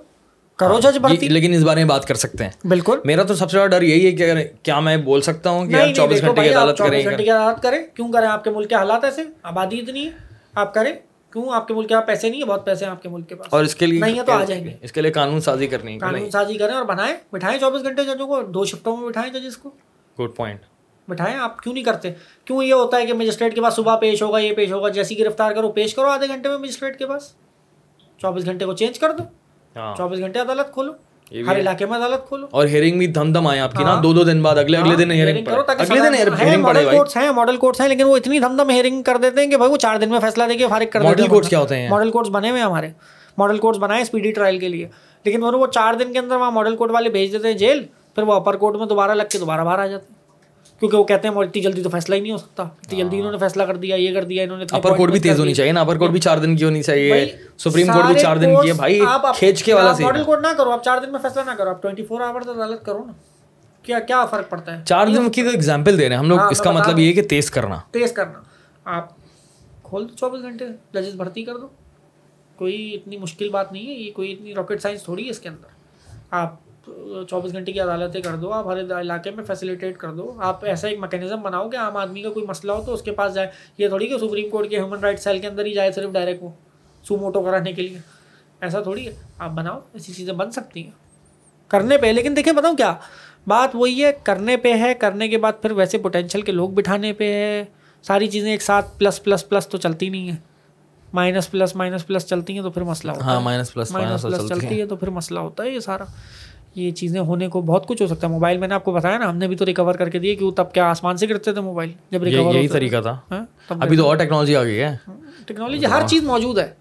کرو جج بھرتی لیکن اس بارے میں بات کر سکتے ہیں۔ بالکل۔ میرا تو سب سے بڑا ڈر یہی ہے کہ کیا میں بول سکتا ہوں کہ آپ چوبیس گھنٹے کی عدالت کریں گھنٹے کی عدالت کریں۔ کیوں کریں آپ کے ملک کے حالات ایسے؟ آبادی اتنی ہے آپ کریں۔ کیوں؟ آپ کے ملک کے آپ پیسے نہیں ہے بہت پیسے ہیں آپ کے ملک کے پاس۔ اور اس کے لیے نہیں ہے تو آ جائیں گے۔ اس کے لیے قانون سازی کرنی قانون سازی کریں اور بنائیں۔ بٹھائیں چوبیس گھنٹے ججوں کو دو شفٹوں میں بٹھائیں ججز کو۔ گڈ پوائنٹ بٹھائیں آپ کیوں نہیں کرتے؟ کیوں یہ ہوتا ہے کہ مجسٹریٹ کے پاس صبح پیش ہوگا یہ پیش ہوگا جیسی گرفتار کرو پیش کرو آدھے گھنٹے میں مجسٹریٹ کے پاس۔ چوبیس گھنٹے کو چینج کر دو۔ چوبیس گھنٹے عدالت کھولو۔ ہر علاقے میں عدالت کھولو۔ اور ہیئرنگ بھی دھم آئے۔ آپ کی نا دو دو دن بعد اگلے اگلے دن ہیئرنگ کرو اگلے دن ماڈل کورٹس ہیں ماڈل کورٹس ہیں لیکن وہ اتنی دھم دھم ہیئرنگ کر دیتے ہیں کہ بھائی وہ چار دن میں فیصلہ دے کے فارغ کر دیتے ماڈل کورٹس کیا ہوتے ہیں؟ ماڈل کورٹس بنے ہوئے ہمارے۔ ماڈل کورٹس بنائے اسپیڈی ٹرائل کے لیے۔ لیکن وہ چار دن کے اندر وہاں ماڈل کورٹ والے بھیج دیتے ہیں جیل پھر وہ اپر کورٹ میں دوبارہ لگ کے دوبارہ باہر آ جاتے ہیں۔ کیونکہ وہ کہتے ہیں اتنی جلدی تو فیصلہ ہی نہیں ہو سکتا۔ اتنی جلدی انہوں نے فیصلہ کر دیا یہ کر دیا انہوں نے اپر کورٹ بھی تیز ہونی چاہیے نا اپر کورٹ بھی چار دن کی ہونی چاہیے۔ سپریم کورٹ بھی چار دن کی ہے۔ بھائی کھینچ کے والا ماڈل کورٹ نہ کرو آپ چار دن میں فیصلہ نہ کرو آپ ٹوئنٹی فور آور عدالت کرو نا۔ کیا کیا فرق پڑتا ہے؟ چار دن کی تو ایگزامپل دے رہے ہیں۔ ہم لوگ اس کا مطلب یہ کہ تیز کرنا۔ تیز کرنا۔ آپ کھول دو چوبیس گھنٹے ججز بھرتی کر دو۔ کوئی اتنی مشکل بات نہیں ہے یہ کوئی اتنی راکٹ سائنس تھوڑی ہے اس کے اندر۔ آپ چوبیس گھنٹے کی عدالتیں کر دو آپ ہر علاقے میں فیسلیٹیٹ کر دو۔ آپ ایسا ایک میکینزم بناؤ کہ عام آدمی کا کوئی مسئلہ ہو تو اس کے پاس جائے۔ یہ تھوڑی کہ سپریم کورٹ کے ہیومن رائٹ سیل کے اندر ہی جائے صرف ڈائریکٹ وہ سو موٹو کرانے کے لیے۔ ایسا تھوڑی ہے۔ آپ بناؤ ایسی چیزیں بن سکتی ہیں۔ کرنے پہ لیکن دیکھیں بتاؤں کیا؟ بات وہی ہے کرنے پہ ہے کرنے کے بعد پھر ویسے پوٹینشیل کے لوگ بٹھانے پہ ہے۔ ساری چیزیں ایک ساتھ پلس پلس پلس تو چلتی نہیں ہیں۔ مائنس پلس مائنس پلس چلتی ہیں تو پھر مسئلہ ہوتا ہے۔ مائنس پلس مائنس پلس چلتی ہے تو پھر مسئلہ ہوتا ہے یہ سارا۔ یہ چیزیں ہونے کو بہت کچھ ہو سکتا ہے۔ موبائل میں نے آپ کو بتایا نا ہم نے بھی تو ریکور کر کے دیے کہ وہ تب کیا آسمان سے گرتے تھے موبائل؟ جب ریکور یہی طریقہ تھا۔ ہاں؟ ابھی تو اور ٹیکنالوجی آ گئی ہے۔ ٹیکنالوجی ہر چیز موجود ہے۔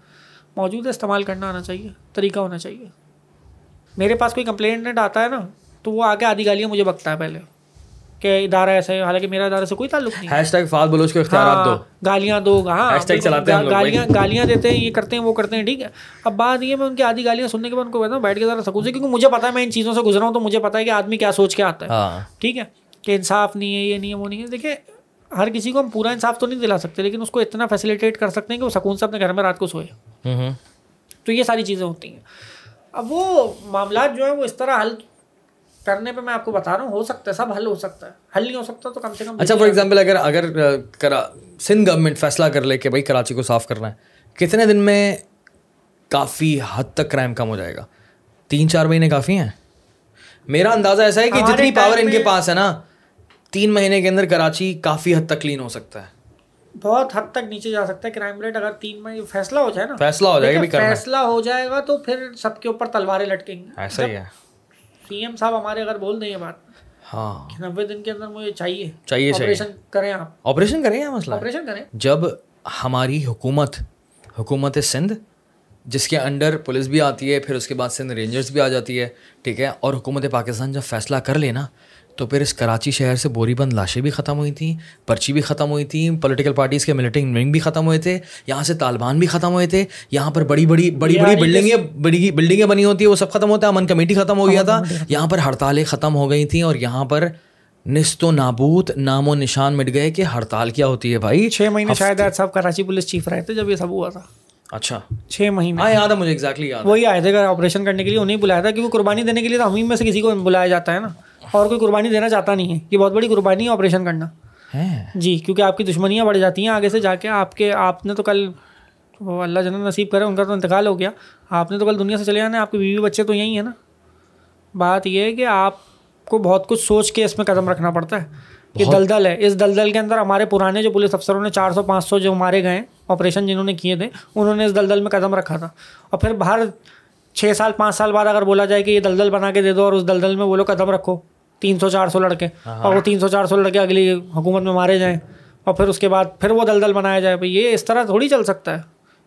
موجود ہے استعمال کرنا آنا چاہیے طریقہ ہونا چاہیے۔ میرے پاس کوئی کمپلینٹ آتا ہے نا تو وہ آگے آدھی گالیاں مجھے بکتا ہے پہلے۔ کہ ادارہ ایسا ہے حالانکہ میرا ادارے سے کوئی تعلق نہیں ہیش ٹیگ فاد بلوچ کو اختیارات دو۔ ہاں، گالیاں دو۔ ہاں چلاتے ہیں گالیاں گالیاں دیتے ہیں یہ کرتے ہیں وہ کرتے ہیں ٹھیک ہے۔ اب بات یہ میں ان کی آدھی گالیاں سننے کے بعد ان کو کہتا ہوں بیٹھ کے ذرا سکون سے کیونکہ مجھے پتا ہے میں ان چیزوں سے گزرا ہوں تو مجھے پتا ہے کہ آدمی کیا سوچ کے آتا ہے۔ ہاں۔ ٹھیک ہے کہ انصاف نہیں ہے یہ نہیں ہے وہ نہیں ہے۔ دیکھیں ہر کسی کو ہم پورا انصاف تو نہیں دلا سکتے لیکن اس کو اتنا فیسیلیٹیٹ کر سکتے ہیں کہ وہ سکون سے اپنے گھر میں رات کو سوئے۔ تو یہ ساری چیزیں ہوتی ہیں۔ اب وہ معاملات جو ہیں وہ اس طرح حل کرنے پہ میں آپ کو بتا رہا ہوں ہو سکتا ہے سب حل ہو سکتا ہے۔ حل نہیں ہو سکتا تو کم سے کم اچھا فار ایگزامپل اگر اگر کرا سندھ گورنمنٹ فیصلہ کر لے کہ بھائی کراچی کو صاف کرنا ہے کتنے دن میں کافی حد تک کرائم کم ہو جائے گا؟ تین چار مہینے کافی ہیں۔ میرا اندازہ ایسا ہے کہ جتنی پاور ان کے پاس ہے نا تین مہینے کے اندر کراچی کافی حد تک کلین ہو سکتا ہے۔ بہت حد تک نیچے جا سکتا ہے۔ کرائم ریٹ اگر تین میں فیصلہ ہو جائے نا۔ فیصلہ ہو جائے گا فیصلہ ہو جائے گا تو پھر سب کے اوپر تلواریں لٹکیں گی۔ ایسا ہی ہے۔ سی ایم صاحب ہمارے اگر بول دیں یہ بات ہاں۔ نبے دن کے اندر مجھے چاہیے۔ چاہیے آپریشن کریں آپ۔ آپریشن کریں گے مسئلہ؟ آپریشن کریں۔ جب ہماری حکومت حکومت سندھ جس کے انڈر پولیس بھی آتی ہے پھر اس کے بعد سندھ رینجرز بھی آ جاتی ہے ٹھیک ہے؟ اور حکومت پاکستان جب فیصلہ کر لے نا تو پھر اس کراچی شہر سے بوری بند لاشیں بھی ختم ہوئی تھیں پرچی بھی ختم ہوئی تھیں پولیٹیکل پارٹیز کے ملٹنگ ونگ بھی ختم ہوئے تھے یہاں سے طالبان بھی ختم ہوئے تھے یہاں پر بڑی بڑی بڑی بڑی بلڈنگیں بڑی بلڈنگیں بنی ہوتی ہیں وہ سب ختم ہوتا ہے امن کمیٹی ختم ہو گیا تھا یہاں پر ہڑتالیں ختم ہو گئی تھیں اور یہاں پر نست و نابود نام و نشان مٹ گئے کہ ہڑتال کیا ہوتی ہے بھائی۔ چھ مہینے شاید صاحب کراچی پولیس چیف رہے تھے جب یہ سب ہوا تھا۔ اچھا۔ چھ مہینے۔ ہاں یاد ہے مجھے ایگزیکٹلی یاد وہی آئے تھے آپریشن کرنے کے لیے انہیں بلایا تھا کیونکہ قربانی دینے کے لیے تو ہم میں سے کسی کو بلایا جاتا ہے نا۔ اور کوئی قربانی دینا چاہتا نہیں ہے یہ بہت بڑی قربانی ہے آپریشن کرنا۔ جی کیونکہ آپ کی دشمنیاں بڑھ جاتی ہیں آگے سے جا کے آپ کے آپ نے تو کل وہ اللہ جنت نصیب کرے ان کا تو انتقال ہو گیا۔ آپ نے تو کل دنیا سے چلے جانا ہے آپ کے بیوی بچے تو یہی ہیں نا۔ بات یہ ہے کہ آپ کو بہت کچھ سوچ کے اس میں قدم رکھنا پڑتا ہے۔ یہ دلدل ہے۔ اس دلدل کے اندر ہمارے پرانے جو پولیس افسروں نے چار سو پانچ سو جو مارے گئے آپریشن جنہوں نے کیے تھے انہوں نے اس دلدل میں قدم رکھا تھا۔ اور پھر باہر چھ سال پانچ سال بعد اگر بولا جائے کہ یہ دلدل بنا کے دے دو اور اس دلدل میں بولو قدم رکھو تین سو چار سو لڑکے اور وہ تین سو چار سو لڑکے اگلی حکومت میں مارے جائیں اور پھر اس کے بعد پھر وہ دلدل بنایا جائے۔ بھائی یہ اس طرح تھوڑی چل سکتا ہے۔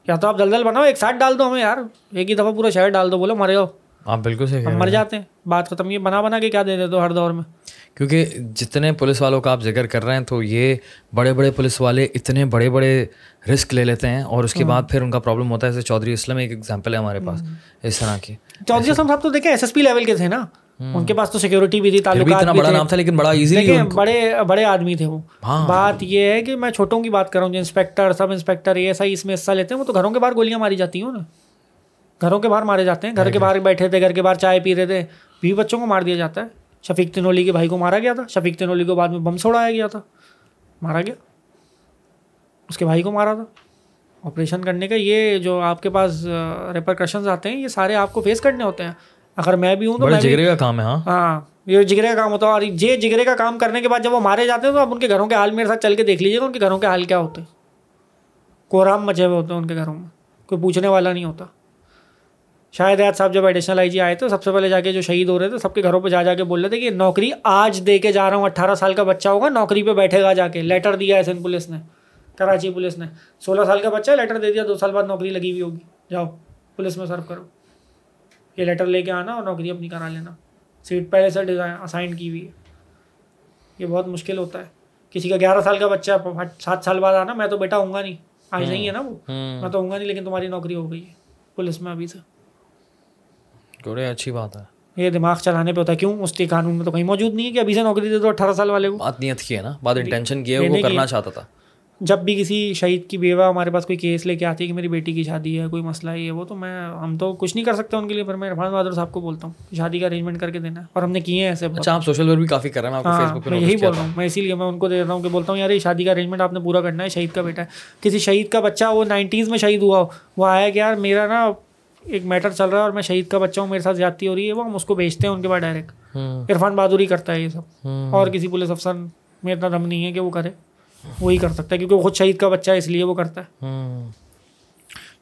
یا تو آپ دلدل بناؤ ایک ساتھ ڈال دو ہمیں یار۔ ایک ہی دفعہ پورا شہر ڈال دو بولو مرے ہو آپ بالکل صحیح ہم مر جاتے ہیں۔ بات ختم یہ بنا بنا کے کیا دے دے دو ہر دور میں؟ کیونکہ جتنے پولیس والوں کا آپ ذکر کر رہے ہیں تو یہ بڑے بڑے پولیس والے اتنے بڑے بڑے رسک لے لیتے ہیں۔ اور اس کے بعد پھر ان کا پرابلم ہوتا ہے۔ جیسے چودھری اسلم ایک ایگزامپل ہے ہمارے پاس اس طرح کی۔ چودھری اسلم صاحب تو دیکھیں ایس ایس پی لیول کے تھے نا۔ ان کے پاس تو سیکورٹی بھی تھی بھی تعلقات بھی بڑا نام تھا لیکن بڑا ایزیلی بڑے بڑے آدمی تھے وہ۔ ہاں۔ بات یہ ہے کہ میں چھوٹوں کی بات کر رہا ہوں جو انسپیکٹر سب انسپیکٹر یہ ایسا اس میں حصہ لیتے ہیں وہ تو گھروں کے باہر گولیاں ماری جاتی ہوں نا۔ گھروں کے باہر مارے جاتے ہیں گھر کے باہر بیٹھے تھے گھر کے باہر چائے پی رہے تھے۔ بیوی بچوں کو مار دیا جاتا ہے۔ شفیق تنولی کے بھائی کو مارا گیا تھا۔ شفیق تنولی کو بعد میں بم چھوڑایا گیا تھا۔ مارا گیا۔ اس کے بھائی کو مارا تھا۔ آپریشن کرنے کا یہ جو آپ کے پاس ریپرکشنز آتے ہیں یہ سارے آپ کو فیس کرنے ہوتے ہیں۔ اگر میں بھی ہوں تو جگرے کا کام ہے ہاں۔ ہاں یہ جگرے کا کام ہوتا ہے اور یہ جگرے کا کام کرنے کے بعد جب وہ مارے جاتے ہیں تو آپ ان کے گھروں کے حال میرے ساتھ چل کے دیکھ لیجیے گا ان کے گھروں کے حال کیا ہوتے ہیں۔ کوہرام مچے ہوئے ہوتے ہیں ان کے گھروں میں کوئی پوچھنے والا نہیں ہوتا۔ شاید یاد صاحب جب ایڈیشنل آئی جی آئے تھے سب سے پہلے جا کے جو شہید ہو رہے تھے سب کے گھروں پہ جا جا کے بول رہے تھے کہ نوکری آج دے کے جا رہا ہوں اٹھارہ سال کا بچہ ہوگا نوکری پہ بیٹھے گا جا کے۔ لیٹر دیا ہے سندھ پولیس نے کراچی پولیس نے۔ سولہ سال کا بچہ لیٹر دے دیا دو سال بعد نوکری لگی ہوئی ہوگی۔ جاؤ پولیس میں سرو کرو۔ یہ لیٹر لے کے آنا اور نوکری اپنی کرا لینا۔ سیٹ پہلے سے ڈیزائن اسائن کی ہوئی ہے۔ یہ بہت مشکل ہوتا ہے۔ کسی کا گیارہ سال کا بچہ سات سال بعد آنا میں تو بیٹا ہوں گا نہیں۔ آج نہیں ہے نا وہ۔ میں تو ہوں گا نہیں لیکن تمہاری نوکری ہو گئی ہے۔ پولیس میں ابھی سے۔ اچھی بات ہے۔ یہ دماغ چلانے پہ ہوتا ہے۔ کیوں؟ اس کے قانون میں تو کہیں موجود نہیں ہے کہ ابھی سے نوکری دے دو اٹھارہ سال والے کو بات نیت کی ہے نا۔ بات انٹینشن کی ہے وہ کرنا چاہتا تھا۔ جب بھی کسی شہید کی بیوہ ہمارے پاس کوئی کیس لے کے آتی ہے کہ میری بیٹی کی شادی ہے کوئی مسئلہ ہے یہ وہ تو میں ہم تو کچھ نہیں کر سکتے ان کے لیے پر میں عرفان بہادر صاحب کو بولتا ہوں شادی کا ارینجمنٹ کر کے دینا ہے اور ہم نے کیے ہیں ایسے اچھا آپ سوشل ورک بھی کافی کر رہے ہیں ہاں میں یہی بول رہا ہوں۔ میں اسی لیے میں ان کو دے رہا ہوں کہ بولتا ہوں یار یہ شادی کا ارینجمنٹ آپ نے پورا کرنا ہے شہید کا بیٹا ہے۔ کسی شہید کا بچہ وہ نائنٹیز میں شہید ہوا ہو وہ آیا کہ یار میرا نا ایک میٹر چل رہا ہے اور میں شہید کا بچہ ہوں میرے ساتھ زیادتی ہو رہی ہے وہ ہم اس کو بیچتے ہیں ان کے بعد ڈائریکٹ عرفان بہادر ہی کرتا ہے یہ سب۔ اور کسی پولیس افسر میں اتنا دم نہیں ہے کہ وہ کرے۔ وہی کر سکتا ہے کیونکہ وہ خود شہید کا بچہ ہے اس لیے وہ کرتا ہے۔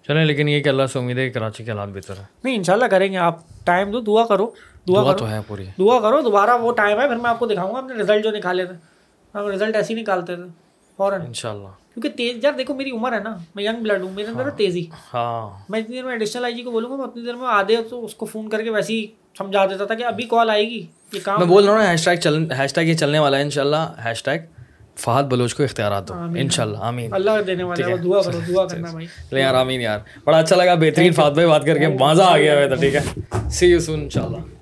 چلیں لیکن یہ کہ اللہ سے امید ہے کہ کراچی کے حالات بہتر ہے نہیں انشاءاللہ کریں گے۔ آپ ٹائم دو دعا کرو۔ دعا کرو۔ تو ہے پوری۔ دعا کرو دوبارہ وہ ٹائم ہے پھر میں آپ کو دکھاؤں گا اپنے رزلٹ جو نکالے تھے۔ ہم رزلٹ ایسے ہی نکالتے تھے فوراً۔ ان شاء اللہ کیونکہ تیز یار دیکھو میری عمر ہے نا میں ینگ بلڈ ہوں میرے اندر ہے تیزی۔ ہاں۔ میں اتنی دیر میں ایڈیشنل آئی جی کو بولوں گا میں اتنی دیر میں آدھے تو اس کو فون کر کے ویسے ہی سمجھا دیتا تھا کہ ابھی کال آئے گی یہ کام میں بول رہا ہوں ہیش ٹیگ چل ہیش ٹیگ یہ چلنے والا ہے ان شاء اللہ ہیش ٹیگ فہد بلوچ کو اختیارات دو ان شاء اللہ آمین۔ اللہ دینے والا دعا کرو دعا کرنا بھائی۔ یار آمین یار۔ بڑا اچھا لگا بہترین فہد بھائی بات کر کے مزہ آ گیا ہوا تھا ٹھیک ہے۔ سی یو سون ان شاء اللہ